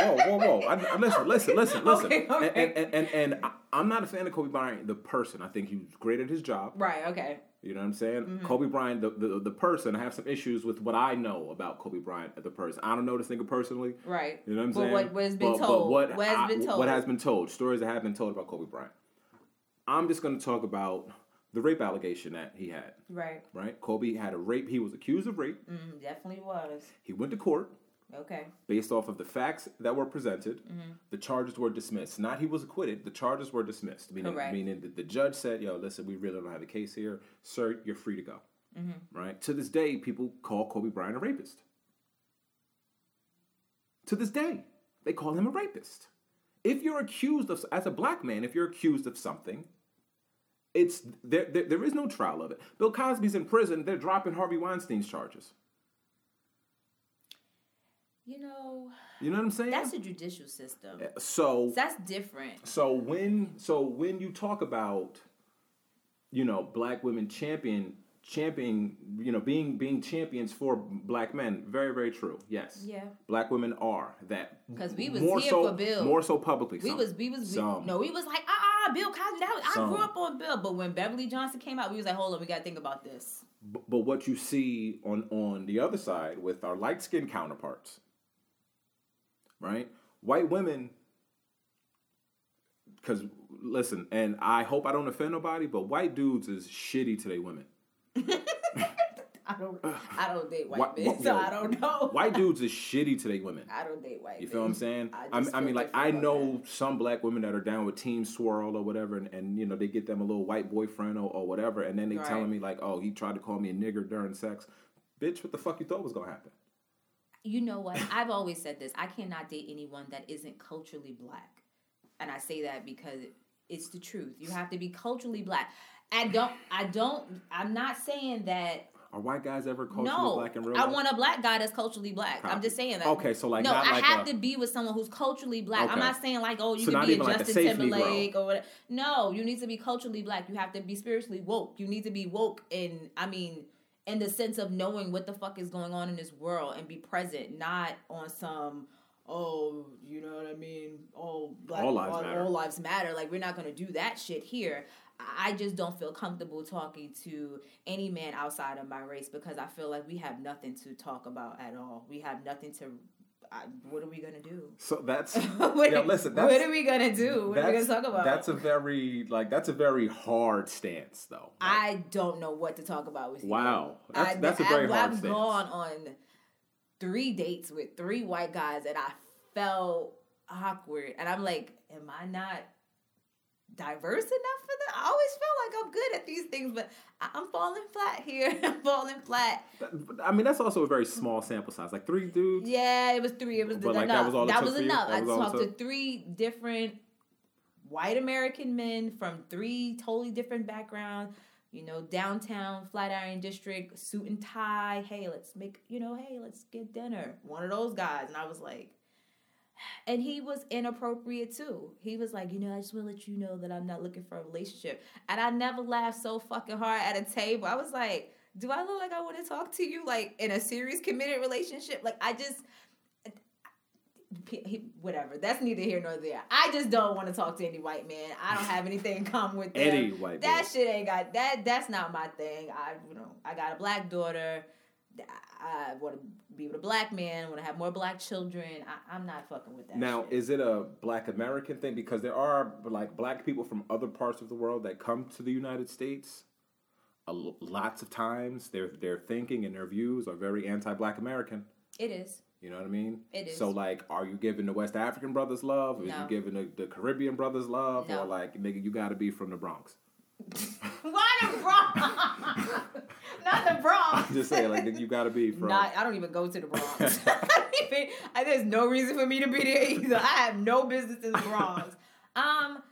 whoa, whoa, whoa! I, I, listen, listen, listen, listen. Okay, okay. And, and, and, and I, I'm not a fan of Kobe Bryant, the person. I think he was great at his job. right. Okay. You know what I'm saying? Mm-hmm. Kobe Bryant, the, the the person, I have some issues with what I know about Kobe Bryant, the person. I don't know this nigga personally. Right. You know what I'm But saying? what- what has been But- but what, What has I- been told? What has been told? Stories that have been told about Kobe Bryant. I'm just going to talk about the rape allegation that he had. Right. Right? Kobe had a rape. He was accused of rape. Mm, definitely was. He went to court Okay. based off of the facts that were presented. Mm-hmm. The charges were dismissed. Not he was acquitted. The charges were dismissed. Meaning, Correct. meaning that the judge said, "Yo, listen, we really don't have a case here, sir. You're free to go." Mm-hmm. Right? To this day, people call Kobe Bryant a rapist. To this day, they call him a rapist. If you're accused of, as a black man, if you're accused of something, it's there, there. There is no trial of it. Bill Cosby's in prison. They're dropping Harvey Weinstein's charges. You know, You know what I'm saying? that's a judicial system. so That's different. So when so when you talk about you know black women champion champion you know being being champions for black men very very true yes Yeah. black women are that. Because we was more here so for Bill. more so publicly We some. was we was we, no we was like ah ah Bill Cosby that was, I grew up on Bill but when Beverly Johnson came out we was like hold on we gotta think about this. B- but what you see on on the other side with our light skinned counterparts right? White women because listen and i hope i don't offend nobody but white dudes is shitty to their women <laughs> I don't I don't date white Why- men why- <laughs> so yo, I don't know white dudes is shitty to their women I don't date white You feel what I'm saying? I, I, I mean, like I know that. some black women that are down with Team Swirl or whatever, and, and you know they get them a little white boyfriend or, or whatever, and then they Right. telling me like, oh, he tried to call me a nigger during sex. Bitch, what the fuck you thought was gonna happen? you know what <laughs> I've always said this I cannot date anyone that isn't culturally black and I say that because it's the truth you have to be culturally black I don't I don't I'm not saying that Are white guys ever culturally no, black in real I want a black guy that's culturally black. I'm just saying that. Okay, so, like, no, not I like have a- to be with someone who's culturally black. I'm not saying like, oh, you So can be a even like a Justin Timberlake Negro. or whatever. No, you need to be culturally black. You have to be spiritually woke. You need to be woke in, I mean, in the sense of knowing what the fuck is going on in this world and be present, not on some. Oh, you know what I mean? Oh, black, All lives all, matter. all lives matter. Like we're not gonna do that shit here. I just don't feel comfortable talking to any man outside of my race because I feel like we have nothing to talk about at all. We have nothing to. I, what are we gonna do? <laughs> So that's <laughs> what, yeah. Listen, that's, what are we gonna do? What are we gonna talk about? That's a very like that's a very hard stance though. Like, I don't know what to talk about with you. Wow. That's- I, that's a very I've, hard I've stance. gone on three dates with three white guys, and I felt awkward. And I'm like, am I not diverse enough for that? I always feel like I'm good at these things, but I'm falling flat here. <laughs> I'm falling flat. I mean, that's also a very small sample size. Like three dudes. Yeah, it was three. It was But, like, enough. that was all That was enough. That I was talked to three different white American men from three totally different backgrounds, you know, downtown Flatiron District, suit and tie. Hey, let's make, you know, hey, let's get dinner. One of those guys. And I was like, and he was inappropriate too. He was like, you know, I just want to let you know that I'm not looking for a relationship. And I never laughed so fucking hard at a table. I was like, do I look like I want to talk to you like in a serious committed relationship? Like I just whatever. That's neither here nor there. I just don't want to talk to any white man. I don't have anything in common with them. Any white That shit ain't got that. That's not my thing. I you know I got a black daughter. I want to be with a black man. Want to have more black children. I, am not fucking with that. Now, shit. is it a black American thing? Because there are like black people from other parts of the world that come to the United States. A, lots of times, their their thinking and their views are very anti-black American. It is. You know what I mean? It is. So like, are you giving the West African brothers love? Or no. are you giving the, the Caribbean brothers love? No. Or like, nigga, you got to be from the Bronx? <laughs> Why the Bronx? <laughs> Not the Bronx. I'm just saying, like, you got to be from. Not, I don't even go to the Bronx. <laughs> I, there's no reason for me to be there either. I have no business in the Bronx. <laughs> um,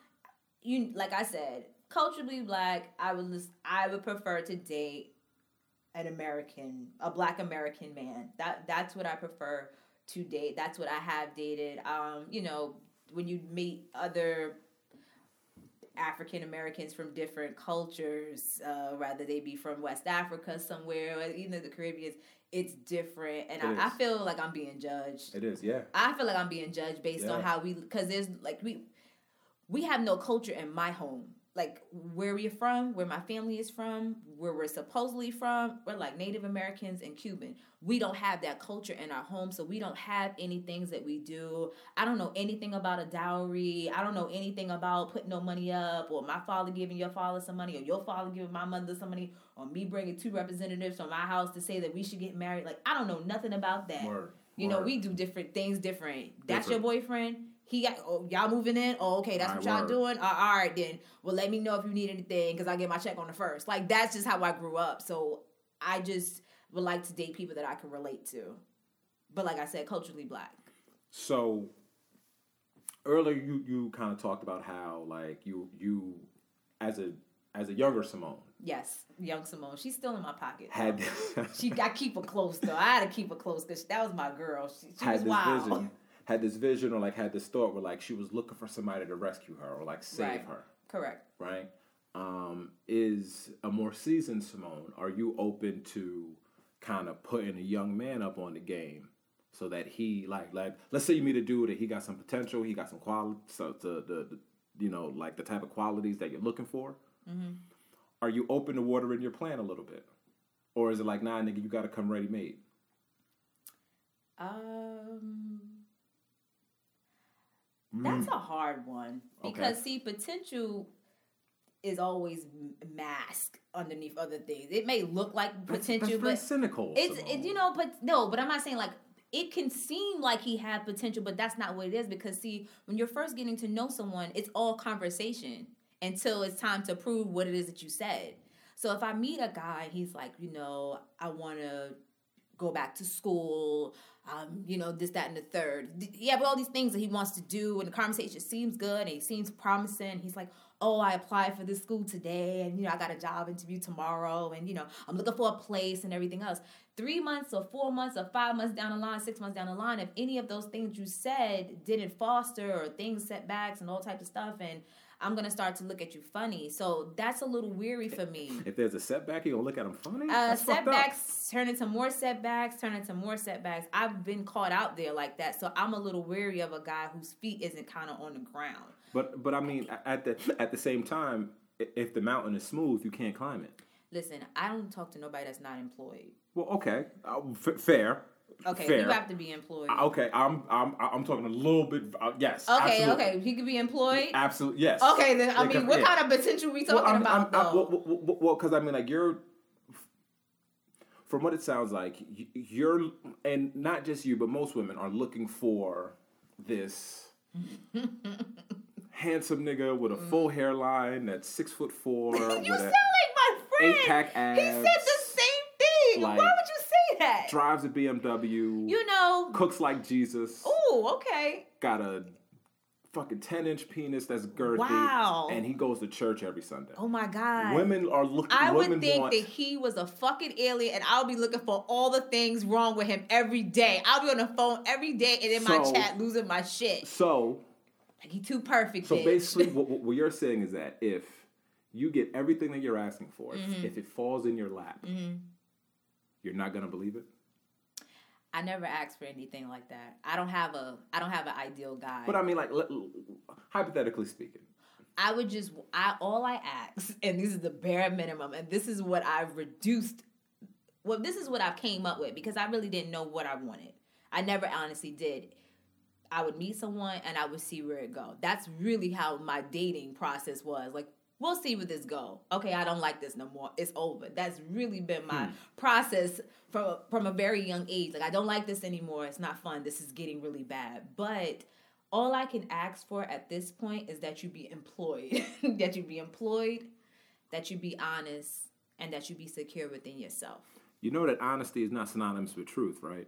you like I said, culturally black. I would list, I would prefer to date an American, a black American man. That that's what I prefer to date. That's what I have dated. Um, you know, when you meet other African Americans from different cultures, uh, rather they be from West Africa somewhere, or even the Caribbean, it's different. And I, I, feel like I'm being judged. It is, yeah. I feel like I'm being judged based yeah. on how we, because there's like we, we have no culture in my home like where we're from, where my family is from, where we're supposedly from, we're like Native Americans and Cuban. We don't have that culture in our home, so we don't have any things that we do. I don't know anything about a dowry. I don't know anything about putting no money up, or my father giving your father some money, or your father giving my mother some money, or me bringing two representatives from my house to say that we should get married. Like I don't know nothing about that. Word. You Word. know, we do different things different. That's different. your boyfriend he got oh, y'all moving in. Oh, okay, that's all what y'all doing. Uh, all right, then. Well, let me know if you need anything because I get my check on the first. Like that's just how I grew up. So I just would like to date people that I can relate to. But like I said, culturally black. So earlier you you kind of talked about how like you you as a as a younger Samone. Yes, young Samone. She's still in my pocket. Had <laughs> she got keep her close though. I had to keep her close because that was my girl. She, she was wild. Vision had this vision or like had this thought where like she was looking for somebody to rescue her or like save right. her. Correct. Right. Um, is a more seasoned Samone. Are you open to kind of putting a young man up on the game so that he like like let's say you meet a dude that he got some potential, he got some quality, so the, the, the you know like the type of qualities that you're looking for. Mm-hmm. Are you open to watering your plan a little bit, or is it like nah, nigga, you got to come ready made? Um that's mm. a hard one because okay. see, potential is always masked underneath other things. It may look like potential, that's, that's but cynical. It's it, you know, but no, but I'm not saying like it can seem like he had potential, but that's not what it is because see, when you're first getting to know someone, it's all conversation until it's time to prove what it is that you said. So if I meet a guy, he's like, you know, I want to go back to school, um, you know, this, that, and the third. He have all these things that he wants to do, and the conversation seems good and he seems promising. He's like, oh, I applied for this school today, and you know, I got a job interview tomorrow, and you know, I'm looking for a place and everything else. Three months or four months or five months down the line, six months down the line, if any of those things you said didn't foster or things setbacks and all types of stuff, and I'm gonna start to look at you funny. So that's a little weary for me. If there's a setback, you gonna look at him funny. Uh, setbacks turn into more setbacks, turn into more setbacks. I've been caught out there like that, so I'm a little weary of a guy whose feet isn't kind of on the ground. But but I mean, at the at the same time, if the mountain is smooth, you can't climb it. Listen, I don't talk to nobody that's not employed. Well, okay, uh, f- fair. Okay, Fair. you have to be employed. Uh, okay, I'm I'm I'm talking a little bit. Uh, yes. Okay, absolutely. okay, he could be employed. Absolutely, yes. Okay, then I mean, what yeah. kind of potential we talking well, I'm, about? I'm, I'm, well, because I mean, like you're. From what it sounds like, you're, and not just you, but most women are looking for this <laughs> handsome nigga with a full hairline that's six foot four. <laughs> you sound like my friend. Eight pack abs. He said the same thing. Like, Why would you that? Drives a BMW. You know. Cooks like Jesus. Oh, okay. Got a fucking 10 inch penis that's girthy. Wow. And he goes to church every Sunday. Oh my god. Women are looking. I women would think want, that he was a fucking alien, and I'll be looking for all the things wrong with him every day. I'll be on the phone every day and in my chat losing my shit. So, Like he too perfect. so bitch. basically, <laughs> what, what you're saying is that if you get everything that you're asking for, Mm-hmm. if it falls in your lap, you're not gonna believe it. I never asked for anything like that. I don't have a I don't have an ideal guy. But I mean, like, hypothetically speaking, I would just I all I ask, and this is the bare minimum, and this is what I've reduced. Well, this is what I came up with because I really didn't know what I wanted. I never honestly did. I would meet someone and I would see where it go. That's really how my dating process was. Like, we'll see where this go. Okay, I don't like this no more. It's over. That's really been my hmm. process from from a very young age. Like, I don't like this anymore. It's not fun. This is getting really bad. But all I can ask for at this point is that you be employed, <laughs> that you be employed, that you be honest, and that you be secure within yourself. you know that honesty is not synonymous with truth, right?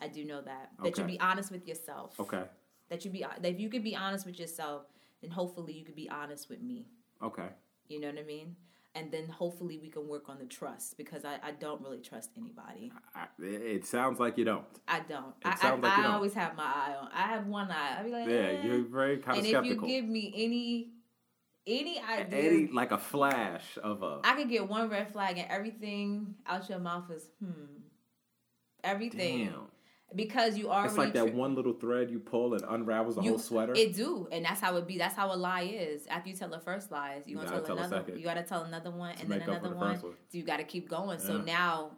I do know that. That you be honest with yourself. Okay. That you be that if you could be honest with yourself, then hopefully you could be honest with me. Okay. You know what I mean? And then hopefully we can work on the trust because I, I don't really trust anybody. I, it sounds like you don't. I don't. I, I, sounds like you I don't. always have my eye on. I have one eye. I be like, Yeah, eh. you're very kind of skeptical. And if you give me any any idea, Any like a flash of a I could get one red flag and everything out your mouth is hmm. Everything damn. Because you are. It's like that tri- one little thread you pull and unravels the you, whole sweater. It do, and that's how it be. That's how a lie is. After you tell the first lies, you, You gotta tell, tell another. You gotta tell another one, and then make up for another the one. one. So you gotta keep going. So now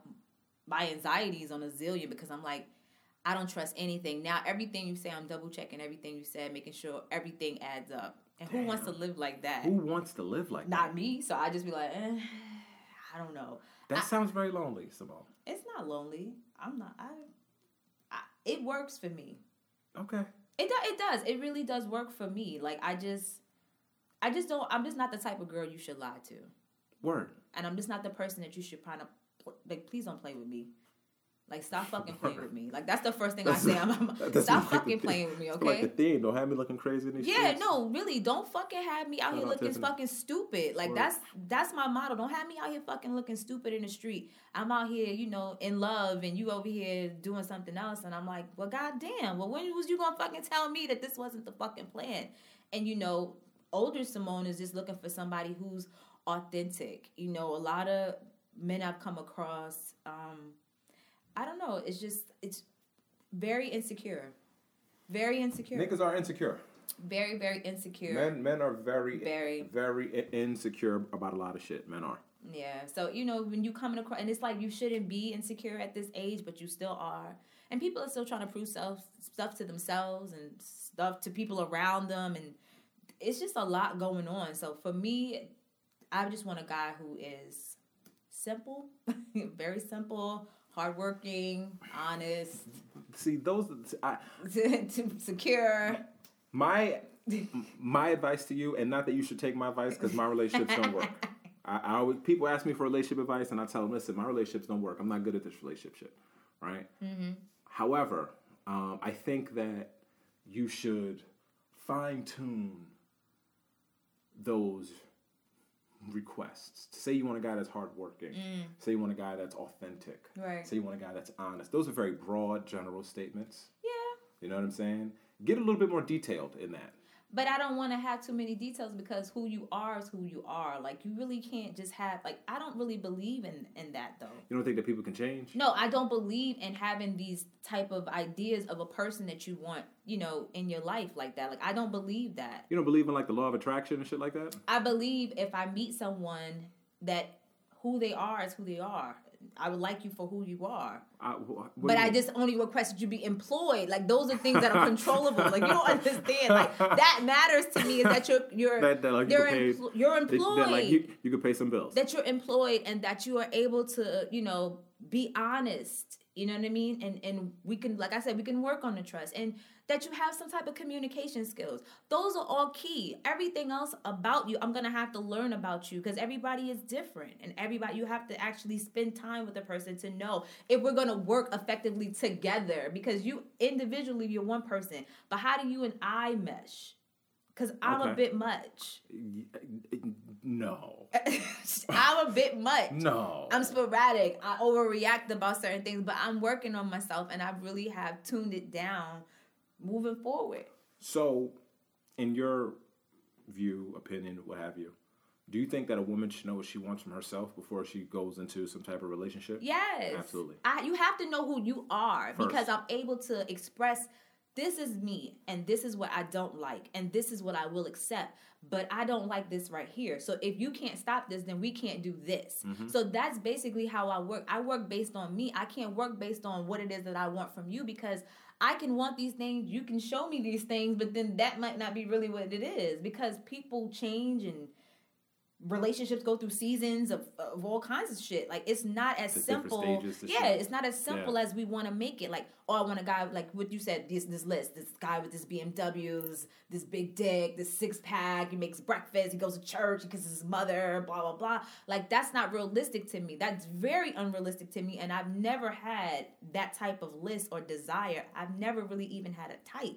my anxiety is on a zillion because I'm like, I don't trust anything. Now everything you say, I'm double checking everything you said, making sure everything adds up. And who wants to live like that? Who wants to live like that? Not me. So I just be like, eh, I don't know. That sounds very lonely, Samone. It's not lonely. I'm not. I. It works for me. Okay. It do, it does. It really does work for me. Like I just I just don't I'm just not the type of girl you should lie to. Word. And I'm just not the person that you should kind of like please don't play with me. Like stop fucking playing with me. Like that's the first thing I say. <laughs> I'm, I'm stop fucking playing with me, it's Like the okay? theme. Don't have me looking crazy in these Yeah, streets. no, really, don't fucking have me out here looking fucking stupid. Like Word. that's that's my motto. Don't have me out here fucking looking stupid in the street. I'm out here, you know, in love, and you over here doing something else, and I'm like, well, goddamn. Well, when was you gonna fucking tell me that this wasn't the fucking plan? And you know, older Samone is just looking for somebody who's authentic. You know, a lot of men I've come across, um, I don't know. It's just it's very insecure, very insecure, Niggas are insecure. very very insecure. Men men are very Very. very insecure about a lot of shit. Men are. Yeah. So, you know, when you coming across and it's like you shouldn't be insecure at this age, but you still are. And people are still trying to prove self stuff to themselves and stuff to people around them and it's just a lot going on. So for me, I just want a guy who is simple, <laughs> very simple, hardworking, honest, See those. I, to <laughs> secure. my my advice to you, and not that you should take my advice because my relationships don't work. <laughs> I, I always people ask me for relationship advice, and I tell them, listen, my relationships don't work. I'm not good at this relationship shit, right? However, um, I think that you should fine tune those requests. Say you want a guy that's hardworking. Mm. Say you want a guy that's authentic. Right. Say you want a guy that's honest. Those are very broad, general statements. Yeah. You know what I'm saying? Get a little bit more detailed in that. But I don't want to have too many details because who you are is who you are. Like you really can't just have like I don't really believe in in that though. You don't think that people can change? No, I don't believe in having these type of ideas of a person that you want, you know, in your life like that. Like I don't believe that. You don't believe in like the law of attraction and shit like that? I believe if I meet someone that who they are is who they are. I would like you for who you are. I, But I just only request that you be employed. Like those are things that are controllable. like you don't understand. Like <laughs> that matters to me is that you're you're that, that like you you're, pay, empl- you're employed. That, like you, you could pay some bills. that you're employed and that you are able to, you know, be honest. You know what I mean? And and we can, like I said, we can work on the trust and that you have some type of communication skills. Those are all key. Everything else about you, I'm gonna have to learn about you because everybody is different and everybody you have to actually spend time with a person to know if we're gonna work effectively together because you individually you're one person, but how do you and I mesh? Cause I'm a bit much. No. <laughs> I'm a bit much. No. I'm sporadic. I overreact about certain things, but I'm working on myself and I really have tuned it down moving forward. So, in your view, opinion, what have you, do you think that a woman should know what she wants from herself before she goes into some type of relationship? Yes. Absolutely. I, you have to know who you are because I'm able to express this is me and this is what I don't like and this is what I will accept, but I don't like this right here. So if you can't stop this, then we can't do this. Mm-hmm. So that's basically how I work. I work based on me. I can't work based on what it is that I want from you because I can want these things, you can show me these things, but then that might not be really what it is because people change and relationships go through seasons of, of all kinds of shit. Like it's not as different simple. Yeah, shit. it's not as simple Yeah. as we want to make it. Like, oh, I want a guy like what you said. This this list. This guy with this BMWs, this big dick, this six pack. He makes breakfast. He goes to church. He kisses his mother. Blah blah blah. Like that's not realistic to me. That's very unrealistic to me. And I've never had that type of list or desire. I've never really even had a type.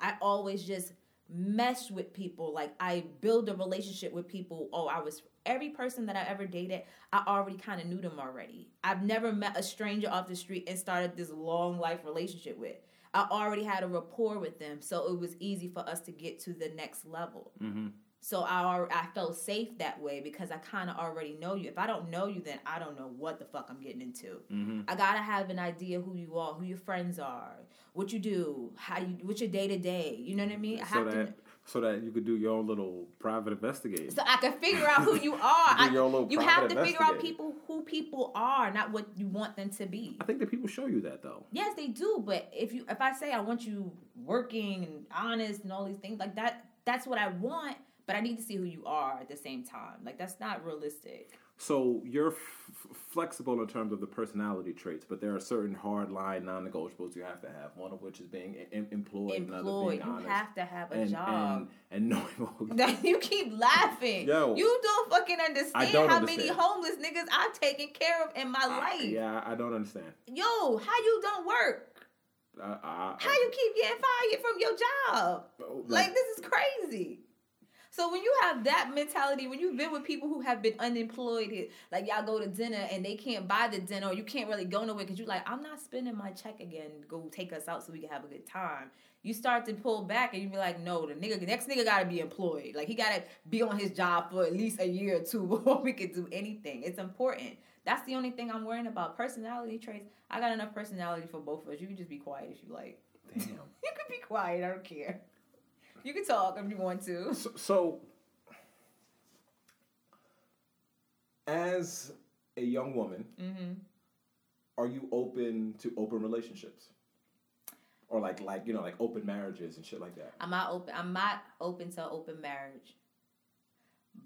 I always just mesh with people. Like I build a relationship with people. Oh, I was every person that I ever dated, I already kind of knew them already. I've never met a stranger off the street and started this long life relationship with. I already had a rapport with them, so it was easy for us to get to the next level. Mm-hmm. So I I felt safe that way because I kind of already know you. If I don't know you, then I don't know what the fuck I'm getting into. Mm-hmm. I gotta have an idea who you are, who your friends are, what you do, how you, what's your day to day. You know what I mean? I so have that to. so that you could do your own little private investigating. So I can figure out who you <laughs> are. I, your little you have to figure out people who people are, not what you want them to be. I think that people show you that though. Yes, they do. But if you if I say I want you working and honest and all these things like that, that's what I want. But I need to see who you are at the same time. Like that's not realistic. So you're f- flexible in terms of the personality traits, but there are certain hard line non-negotiables you have to have. One of which is being em- employed, Employed, being you honest. have to have a and, job. and and knowing. <laughs> <laughs> You keep laughing. Yo. you don't fucking understand don't how understand. many homeless niggas I've taken care of in my life. yeah, I don't understand. Yo, how you don't work? I, I, How you keep getting fired from your job? Oh, Like, like- this is crazy. So when you have that mentality, when you've been with people who have been unemployed, like y'all go to dinner and they can't buy the dinner, or you can't really go nowhere because you're like, I'm not spending my check again. Go take us out so we can have a good time. You start to pull back and you be like, no, the nigga, the next nigga gotta be employed. Like he gotta be on his job for at least a year or two <laughs> before we can do anything. It's important. That's the only thing I'm worrying about. Personality traits. I got enough personality for both of us. You can just be quiet if you like. Damn. <laughs> You can be quiet. I don't care. You can talk if you want to. So, so, as a young woman, Mm-hmm. are you open to open relationships, or like like you know like open marriages and shit like that? I'm not open. I'm not open to open marriage,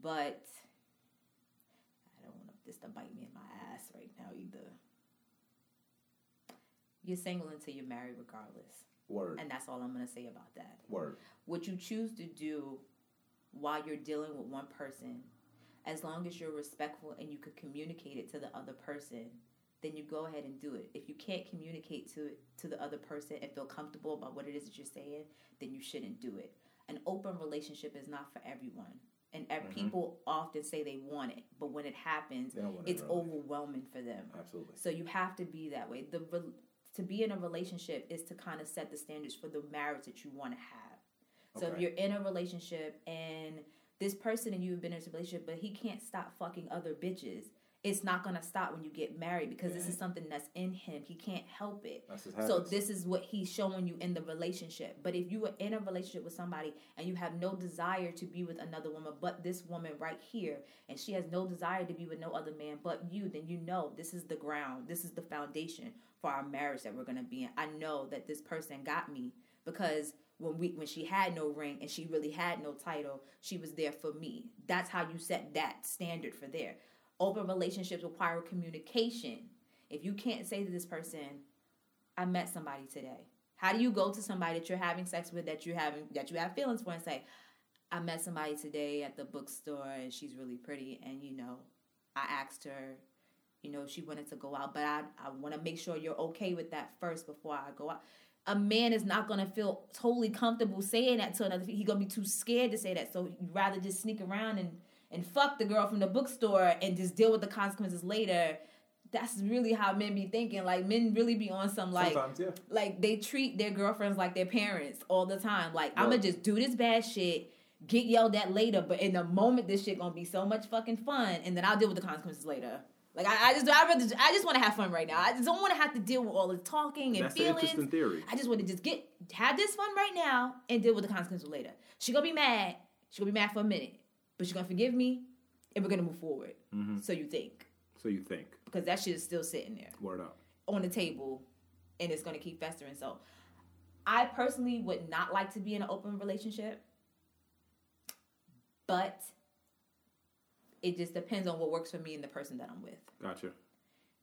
but I don't want this to bite me in my ass right now either. You're single until you're married, regardless, Word, and that's all I'm gonna say about that. word. What you choose to do while you're dealing with one person, as long as you're respectful and you could communicate it to the other person, then you go ahead and do it. If you can't communicate to it to the other person and feel comfortable about what it is that you're saying, then you shouldn't do it. An open relationship is not for everyone. And ev- mm-hmm. people often say they want it, but when it happens, They it it's overwhelming for them. Absolutely. So you have to be that way. The to be in a relationship is to kind of set the standards for the marriage that you want to have. So if you're in a relationship and this person and you have been in a relationship, but he can't stop fucking other bitches, it's not gonna stop when you get married because this is something that's in him. He can't help it. So this is what he's showing you in the relationship. But if you are in a relationship with somebody and you have no desire to be with another woman but this woman right here, and she has no desire to be with no other man but you, then you know this is the ground, this is the foundation for our marriage that we're gonna be in. I know that this person got me because when we when she had no ring and she really had no title, she was there for me. That's how you set that standard for there. Open relationships require communication. If you can't say to this person, I met somebody today. How do you go to somebody that you're having sex with that you having that you have feelings for and say, I met somebody today at the bookstore and she's really pretty and you know, I asked her, you know, she wanted to go out, but I I want to make sure you're okay with that first before I go out. A man is not gonna feel totally comfortable saying that to another. He gonna be too scared to say that. So you rather just sneak around and and fuck the girl from the bookstore and just deal with the consequences later. That's really how men be thinking. Like men really be on some like yeah. like they treat their girlfriends like their parents all the time. Like I'ma just do this bad shit, get yelled at later, but in the moment this shit gonna be so much fucking fun, and then I'll deal with the consequences later. Like I, I just I rather I just want to have fun right now. I just don't want to have to deal with all the talking and That's feelings. interesting theory. I just want to just get have this fun right now and deal with the consequences later. She gonna be mad. She gonna be mad for a minute, but she gonna forgive me, and we're gonna move forward. Mm-hmm. So you think So you think? because that shit is still sitting there Word up. on the table and it's going to keep festering. So I personally would not like to be in an open relationship, but it just depends on what works for me and the person that I'm with. Gotcha.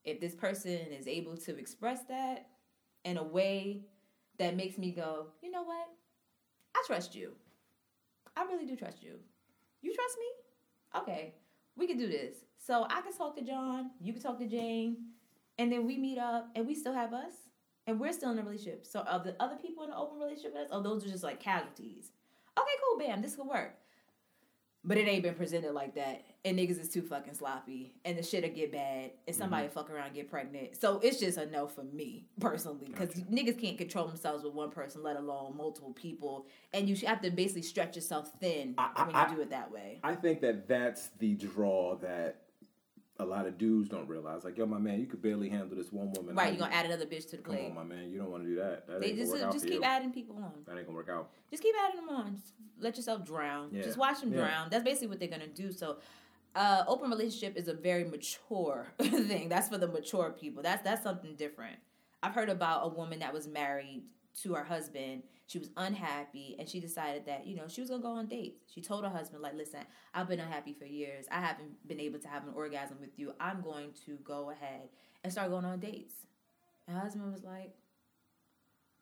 If this person is able to express that in a way that makes me go, you know what? I trust you. I really do trust you. You trust me? Okay, we can do this. So I can talk to John, you can talk to Jane, and then we meet up and we still have us. And we're still in a relationship. So are the other people in an open relationship with us? Oh, those are just like casualties. Okay, cool, bam, this could work. But it ain't been presented like that. And niggas is too fucking sloppy. And the shit'll get bad. And somebody mm-hmm. fuck around and get pregnant. So it's just a no for me, personally. Because niggas can't control themselves with one person, let alone multiple people. And you have to basically stretch yourself thin I- I- when you I- do it that way. I think that that's the draw that a lot of dudes don't realize. Like, yo, my man, you could barely handle this one woman. Right, you're gonna add another bitch to the Come plate. on, my man. You don't want to do that. That They just just keep you. adding people on. That ain't gonna work out. Just keep adding them on. Just let yourself drown. Yeah. Just watch them Yeah. drown. That's basically what they're gonna do. So, uh, open relationship is a very mature <laughs> thing. That's for the mature people. That's that's something different. I've heard about a woman that was married to her husband. She was unhappy, and she decided that you know she was gonna go on dates. She told her husband like, "Listen, I've been unhappy for years. I haven't been able to have an orgasm with you. I'm going to go ahead and start going on dates." And her husband was like,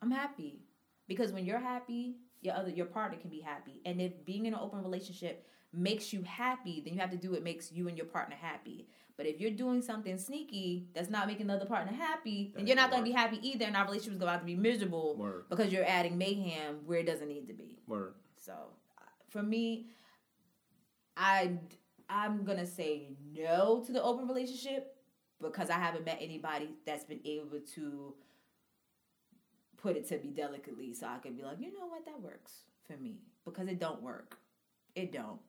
I'm happy because when you're happy, your other your partner can be happy. And if being in an open relationship makes you happy, then you have to do what makes you and your partner happy. But if you're doing something sneaky that's not making the other partner happy, then That you're not going to be happy either, and our relationship is going to be miserable Word. because you're adding mayhem where it doesn't need to be. Word. So for me, I I'm gonna say no to the open relationship because I haven't met anybody that's been able to put it to me delicately so I can be like, you know what, that works for me because it don't work. It don't.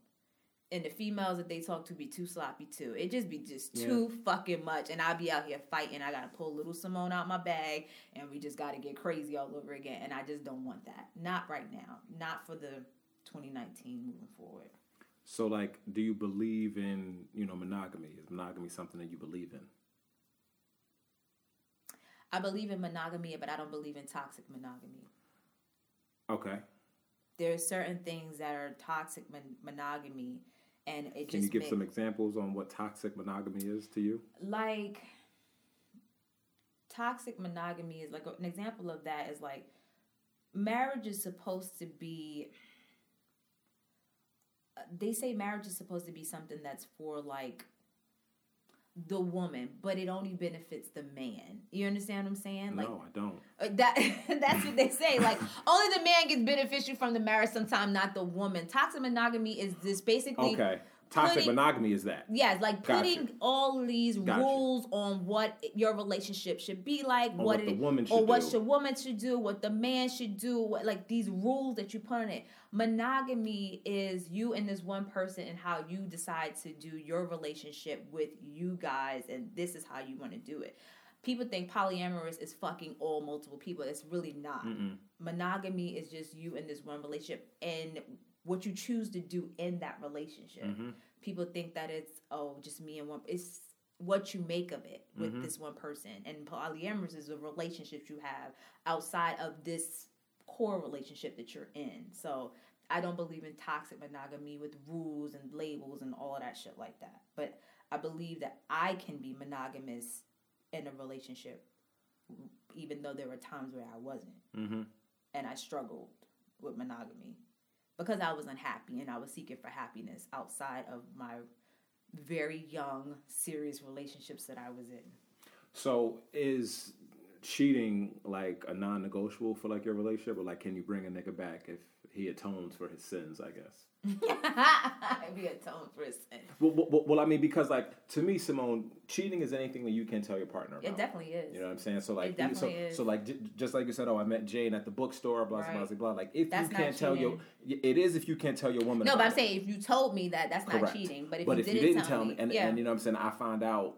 And the females that they talk to be too sloppy too. It just be just Yeah. too fucking much. And I be out here fighting. I gotta pull little Samone out my bag and we just gotta get crazy all over again. And I just don't want that. Not right now. Not for the 2019 moving forward. So, like, do you believe in you know monogamy? Is monogamy something that you believe in? I believe in monogamy, but I don't believe in toxic monogamy. Okay. There are certain things that are toxic mon- monogamy, and it Can just you give some examples on what toxic monogamy is to you? like toxic monogamy is like an example of that is like marriage is supposed to be uh, they say marriage is supposed to be something that's for like the woman but it only benefits the man you understand what i'm saying like no, I don't. uh, That <laughs> that's what they say. Like <laughs> only the man gets beneficial from the marriage, sometimes not the woman. Toxic monogamy is this basically Okay. Toxic putting- monogamy is that. Yes, like Gotcha. putting all these Gotcha. rules on what your relationship should be like, Or what, what it, the woman or should what do. the woman should do, what the man should do, what like these rules that you put on it. Monogamy is you and this one person and how you decide to do your relationship with you guys, and this is how you want to do it. People think polyamorous is fucking all multiple people. It's really not. Monogamy is just you and this one relationship and what you choose to do in that relationship. People think that it's oh just me and one. It's what you make of it with this one person. And polyamorous is a relationship you have outside of this core relationship that you're in. So I don't believe in toxic monogamy with rules and labels and all of that shit like that. But I believe that I can be monogamous in a relationship, even though there were times where I wasn't. Mm-hmm. And I struggled with monogamy because I was unhappy and I was seeking for happiness outside of my very young, serious relationships that I was in. So is cheating like a non-negotiable for like your relationship, or like can you bring a nigga back if he atones for his sins? I guess. Be atoned for his sin. Well, well, well, I mean, because like to me, Samone, cheating is anything that you can tell your partner. About. It definitely is. You know what I'm saying? So like, so, is. so like, j- just like you said, oh, I met Jane at the bookstore, blah blah Right. blah blah. Like, if That's you can't tell your, it is if you can't tell your woman. No, but I'm it. saying if you told me that, that's not cheating. But if, but you, if didn't you didn't tell, me, and, yeah. and you know what I'm saying, I find out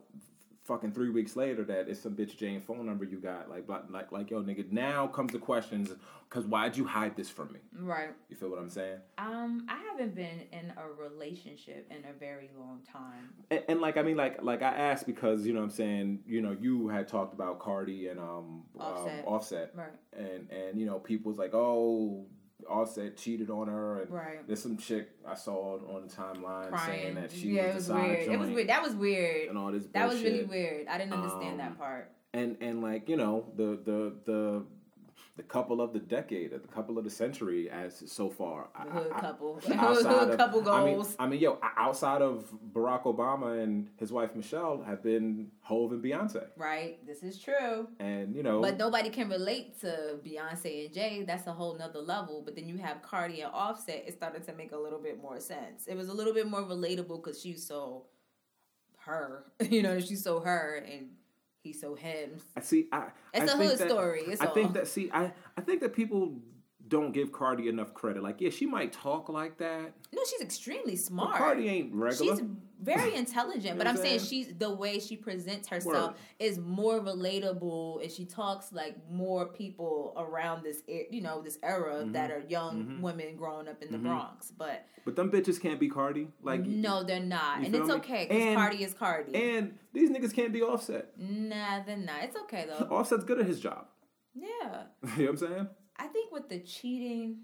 fucking three weeks later that it's some bitch Jane phone number you got. Like, like, like, yo, nigga. Now comes the questions, because why'd you hide this from me? right. You feel what I'm saying? Um, I haven't been in a relationship in a very long time. And, and like I mean, like like I asked because you know what I'm saying you know you had talked about Cardi and um Offset. um, Offset Right. and and you know people was like oh Offset cheated on her and Right. there's some chick I saw on the timeline saying that she yeah, was it was weird. It was weird. That was weird. and all this That was really weird. I didn't understand Um, that part. and and like you know the the the the couple of the decade, or the couple of the century, as so far. <laughs> The hood couple. outside Hood of- couple I mean. I mean, yo, outside of Barack Obama and his wife Michelle have been Hov and Beyonce, Right. This is true. and you know, But nobody can relate to Beyonce and Jay. That's a whole nother level. But then you have Cardi and Offset. It started to make a little bit more sense. It was a little bit more relatable because she's so her. <laughs> You know, she's so her and he's so him. I see. I, It's I a hood that- story, it's I think that see, I I think that people don't give Cardi enough credit. Like, yeah, she might talk like that. No, she's extremely But smart. Cardi ain't regular. She's very <laughs> intelligent, but I'm saying saying? she's the way she presents herself Word. is more relatable, and she talks like more people around this, you know, this era Mm-hmm. that are young women growing up in the Bronx. But but them bitches can't be Cardi. Like, no, they're not, and it's me? okay because Cardi is Cardi. and these niggas can't be Offset. nah, they're not. It's okay though. <laughs> Offset's good at his job. yeah, <laughs> you know what I'm saying? I think with the cheating,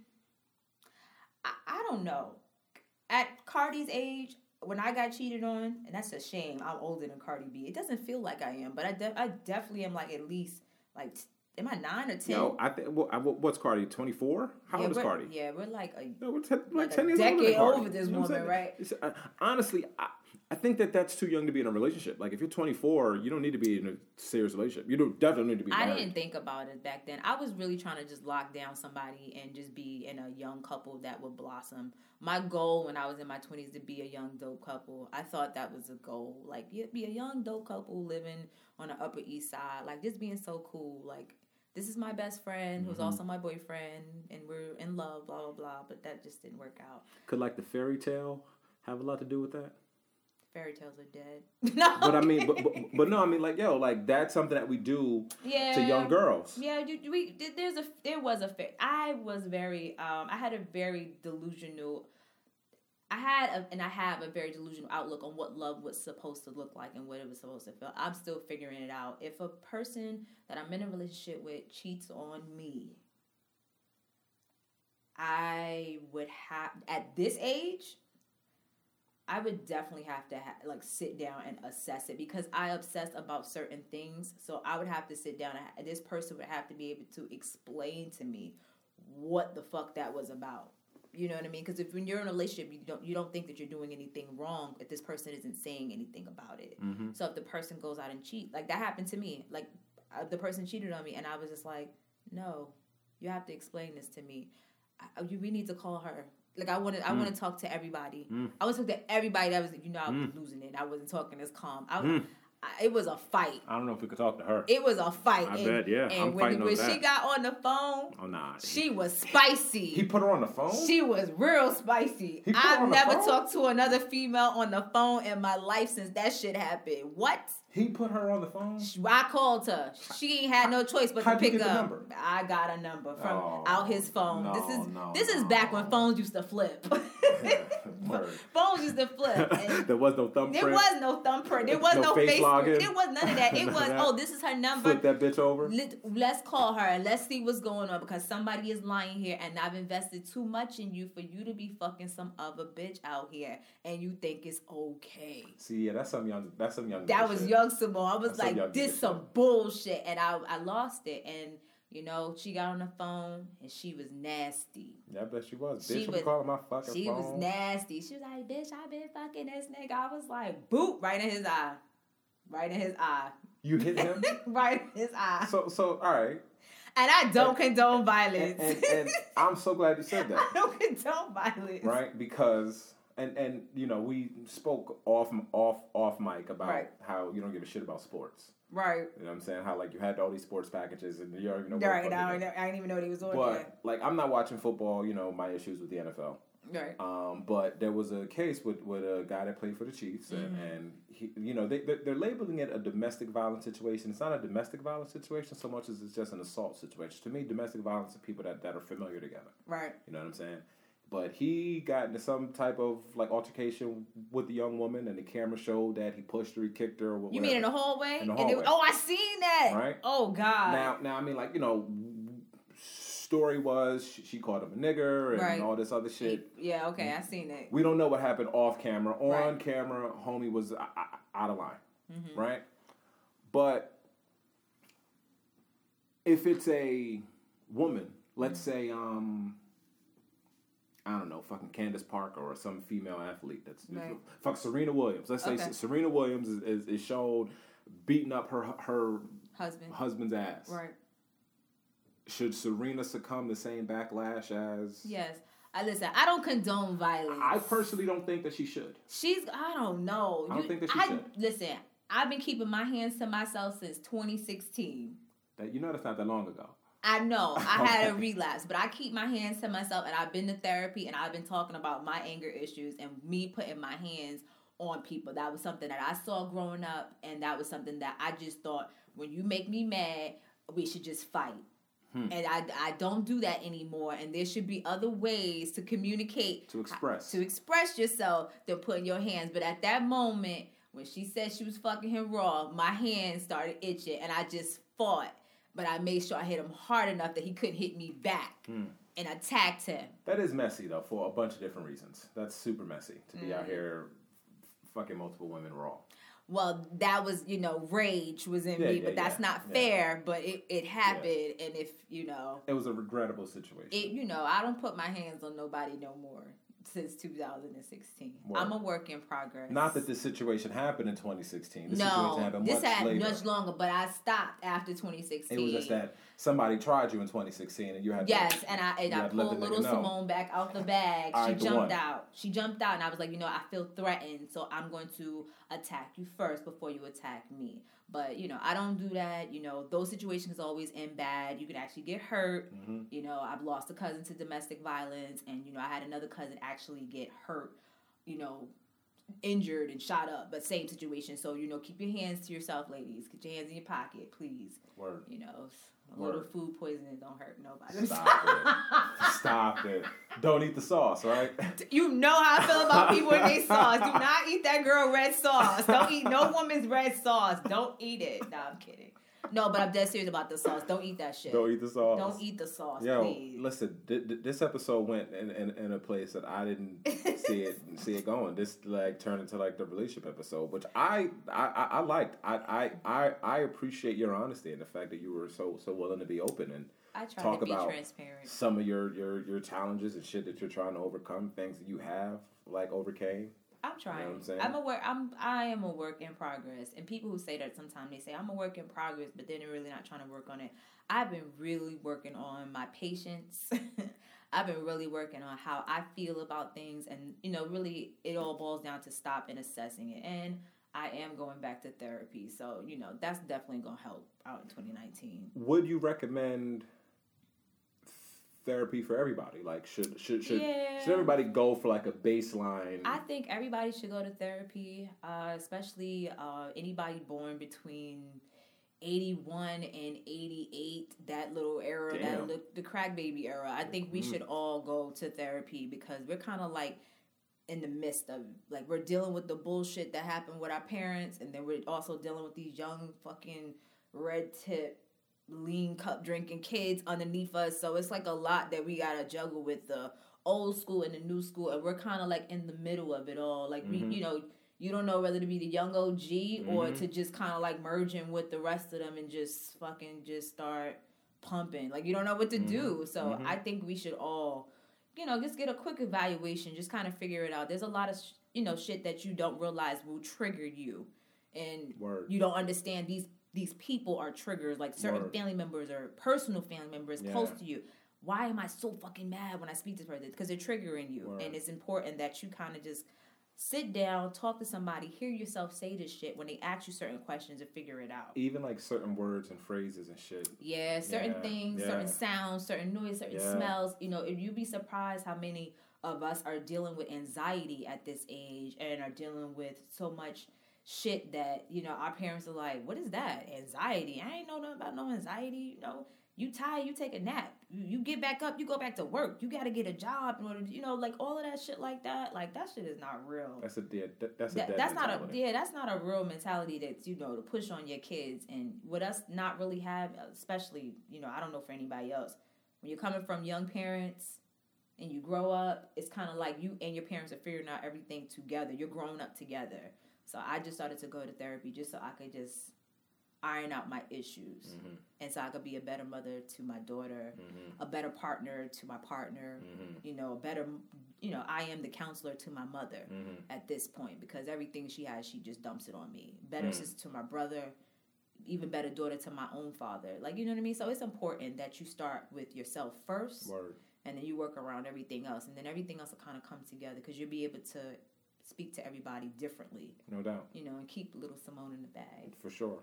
I, I don't know. At Cardi's age, when I got cheated on, and that's a shame. I'm older than Cardi B. It doesn't feel like I am, but I de- I definitely am like at least like am I nine or ten? Yo, I think. Well, I- what's Cardi? 24? How yeah, old is Cardi? Yeah, we're like a No, we're ten, Like a 10 years decade over this You know woman, right? Uh, honestly, I, I think that that's too young to be in a relationship. Like, if you're 24, you don't need to be in a serious relationship. You don't definitely need to be I didn't think about it back then. I was really trying to just lock down somebody and just be in a young couple that would blossom. My goal when I was in my 20s to be a young dope couple. I thought that was a goal. Like be a young dope couple living on the Upper East Side. Like just being so cool. Like this is my best friend who's mm-hmm. also my boyfriend and we're in love, blah blah blah. But that just didn't work out. Could, like, the fairy tale have a lot to do with that? Fairy tales are dead. <laughs> no. But I mean, but, but, but no, I mean, like, yo, like, that's something that we do yeah. to young girls. Yeah, we there's a there was a fa- I was very um I had a very delusional I had a, and I have a very delusional outlook on what love was supposed to look like and what it was supposed to feel. I'm still figuring it out. If a person that I'm in a relationship with cheats on me, I would have at this age I would definitely have to ha- like sit down and assess it because I obsess about certain things. So I would have to sit down and this person would have to be able to explain to me what the fuck that was about. You know what I mean? Because if when you're in a relationship, you don't you don't think that you're doing anything wrong if this person isn't saying anything about it. So if the person goes out and cheat, like that happened to me, like uh, the person cheated on me, and I was just like, no, you have to explain this to me. I, you, we need to call her. Like I wanted, I mm. want to talk to everybody. Mm. I want to talk to everybody that was, you know, I was mm. losing it. I wasn't talking as calm. I, I, it was a fight. I don't know if we could talk to her. It was a fight. I and, bet, yeah. And I'm when, when she got on the phone, oh, nah. she was spicy. he put her on the phone? She was real spicy. I've never talked to another female on the phone in my life since that shit happened. What? He put her on the phone? I called her. She ain't had no choice but to How'd you pick up. number? I got a number from Oh, out his phone. no, this is no, this is no. back when phones used to flip. <laughs> <laughs> Phones used to flip. <laughs> There was no thumbprint. there was no thumbprint. There was No face face. login? There was none of that. It was oh, this is her number. Flip that bitch over. Let, let's call her and let's see what's going on because somebody is lying here and I've invested too much in you for you to be fucking some other bitch out here and you think it's okay. See, yeah, that's some young. That's some young. That was shit. Young Samone. I was That's some young like, this some bullshit. And I, I lost it. And, you know, she got on the phone and she was nasty. Yeah, I bet she was. She Bitch, I'm was- calling my fucking She phone. was nasty. She was like, bitch, I been fucking this nigga. I was like, boot right in his eye. right in his eye. You hit him <laughs> right in his eye. So so all right. And I don't and, condone violence. And, and, and, I'm so glad you said <laughs> that. I don't condone violence. Right? Because and and you know we spoke off off off mic about right. how you don't give a shit about sports. Right. You know what I'm saying? How like you had all these sports packages and you don't even know. Right. I, I didn't even know what he was on. But yet. like I'm not watching football. You know my issues with the NFL. Right. Um, but there was a case with, with a guy that played for the Chiefs, mm-hmm. and, and he, you know, they they're labeling it a domestic violence situation. It's not a domestic violence situation so much as it's just an assault situation. To me, domestic violence are people that, that are familiar together. Right. You know what I'm saying? But he got into some type of like altercation with the young woman, and the camera showed that he pushed her, he kicked her. Whatever. You mean in the hallway? In the hallway. Was, oh, I seen that. Right. Oh God. Now, now, I mean, like you know, story was she, she called him a nigger and right. all this other shit. Yeah, okay, I seen it. We don't know what happened off camera. On right. camera, homie was out of line, mm-hmm. right? But if it's a woman, let's mm-hmm. say, um, I don't know, fucking Candace Parker or some female athlete that's right. fuck Serena Williams. Let's okay. say Serena Williams is, is, is shown beating up her her husband husband's ass. Right should Serena succumb the same backlash as? Yes. I listen. I don't condone violence. I personally don't think that she should. She's. I don't know. I don't you, think that she I, should. Listen. I've been keeping my hands to myself since 2016. That you know that's not that long ago. I know. I had a relapse, but I keep my hands to myself, and I've been to therapy, and I've been talking about my anger issues and me putting my hands on people. That was something that I saw growing up, and that was something that I just thought when you make me mad, we should just fight. Hmm. And I, I don't do that anymore. And there should be other ways to communicate, to express, to express yourself than putting your hands. But at that moment, when she said she was fucking him raw, my hands started itching, and I just fought. But I made sure I hit him hard enough that he couldn't hit me back. Hmm. And attacked him. That is messy though, for a bunch of different reasons. That's super messy to be mm. out here fucking multiple women raw well, that was, you know, rage was in yeah, me, yeah, but that's yeah, not fair. But it, it happened, and if you know, it was a regrettable situation. It, you know, I don't put my hands on nobody no more since 2016. Word. I'm a work in progress. Not that this situation happened in 2016. This no, this had later. much longer, but I stopped after 2016. It was just that somebody tried you in 2016 and you had yes, to, and I and I pulled little Samone back out the bag. she jumped out. She jumped out, and I was like, you know, I feel threatened, so I'm going to attack you first before you attack me. But you know, I don't do that. You know, those situations always end bad. You can actually get hurt. Mm-hmm. You know, I've lost a cousin to domestic violence, and you know, I had another cousin actually get hurt. You know, injured and shot up, but same situation. So you know, keep your hands to yourself, ladies. Get your hands in your pocket, please. Word. You know, a Word. little food poisoning don't hurt nobody. Stop <laughs> it. Stop it. Don't eat the sauce, right? You know how I feel about people and they sauce. Do <laughs> not eat that girl red sauce. Don't eat no woman's red sauce. Don't eat it. No, I'm kidding. No, but I'm dead serious about the sauce. Don't eat that shit. Don't eat the sauce. Don't eat the sauce, Yo, please. listen, th- th- this episode went in, in, in, a place that I didn't <laughs> see it see it going. This like turned into like the relationship episode, which I I, I, I liked. I, I I I appreciate your honesty and the fact that you were so so willing to be open and I try talk to be about transparent. some of your your your challenges and shit that you're trying to overcome, things that you have like overcame. I'm trying. You know I'm, I'm, a work. I'm. I am a work in progress. And people who say that sometimes they say I'm a work in progress, but then they're really not trying to work on it. I've been really working on my patience. <laughs> I've been really working on how I feel about things, and you know, really, it all boils down to stop and assessing it. And I am going back to therapy, so you know, that's definitely gonna help out in 2019. Would you recommend? Therapy for everybody? Like, should should should yeah. should everybody go for like a baseline? I think everybody should go to therapy, uh, especially uh, anybody born between. 81 and 88 that little era Damn. that the crack baby era i think we mm. should all go to therapy because we're kind of like in the midst of like we're dealing with the bullshit that happened with our parents and then we're also dealing with these young fucking red tip lean cup drinking kids underneath us. So it's like a lot that we gotta juggle with the old school and the new school, and we're kind of like in the middle of it all. Like mm-hmm. we, you know, you don't know whether to be the young OG mm-hmm. or to just kind of like merge in with the rest of them and just fucking just start pumping. Like you don't know what to mm-hmm. do. So mm-hmm. I think we should all, you know, just get a quick evaluation, just kind of figure it out. There's a lot of sh- you know shit that you don't realize will trigger you and Word. you don't understand these these people are triggers like certain Word. family members or personal family members Yeah. close to you why am i so fucking mad when i speak to this person because they're triggering you Word. and it's important that you kind of just sit down talk to somebody hear yourself say this shit when they ask you certain questions and figure it out Even like certain words and phrases and shit. yeah, certain Yeah, things, yeah. certain sounds, certain noise, certain Yeah. smells. You know, if you'd be surprised how many of us are dealing with anxiety at this age and are dealing with so much shit that, you know, our parents are like, What is that? Anxiety. I ain't know nothing about no anxiety, you know. You tired, you take a nap. You, you get back up, you go back to work. You gotta get a job in order to, you know, like all of that shit like that. Like that shit is not real That's a dead. that- That's a that, dead that's not a mentality. yeah that's not a real mentality that you know to push on your kids and with us not really have especially you know i don't know for anybody else when you're coming from young parents and you grow up it's kind of like you and your parents are figuring out everything together you're growing up together so i just started to go to therapy just so i could just iron out my issues Mm-hmm. and so i could be a better mother to my daughter a better partner to my partner Mm-hmm. you know a better you know i am the counselor to my mother Mm-hmm. at this point because everything she has she just dumps it on me better Mm. sister to my brother even better daughter to my own father like you know what i mean so it's important that you start with yourself first Word. and then you work around everything else and then everything else will kind of come together because you'll be able to speak to everybody differently No doubt. you know and keep little samone in the bag For sure.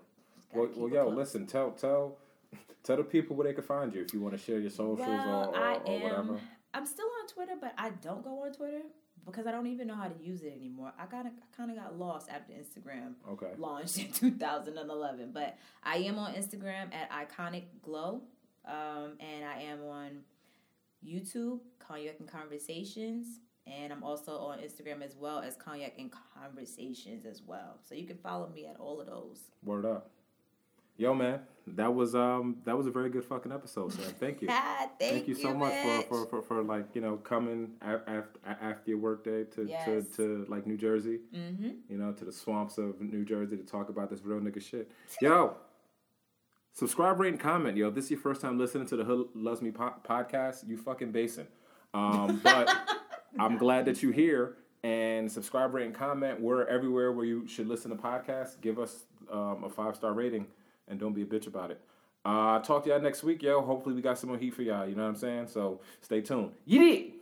Well, well, yo, close. listen. Tell tell <laughs> tell the people where they can find you if you want to share your socials well or, or, i or whatever. i'm still on twitter but i don't go on twitter because i don't even know how to use it anymore i kind of i kind of got lost after instagram Okay. launched <laughs> in 2011 but i am on instagram at iconic glow um, and i am on youtube cognac and conversations and i'm also on instagram as well as cognac and conversations as well so you can follow me at all of those Word up. Yo, man, that was um that was a very good fucking episode, man. Thank you. <laughs> ah, thank, you so much for, for, for, for like you know coming after after your workday to, Yes. to, to like New Jersey, mm-hmm. you know, to the swamps of New Jersey to talk about this real nigga shit. <laughs> Yo, subscribe, rate, and comment. Yo, if this is your first time listening to the Hood Loves Me po- podcast, you fucking basing. Um, but <laughs> I'm glad that you're here. And subscribe, rate, and comment. We're everywhere where you should listen to podcasts. Give us um, a five star rating and don't be a bitch about it. Uh, talk to y'all next week, yo. Hopefully, we got some more heat for y'all. You know what I'm saying? So stay tuned. Yeet!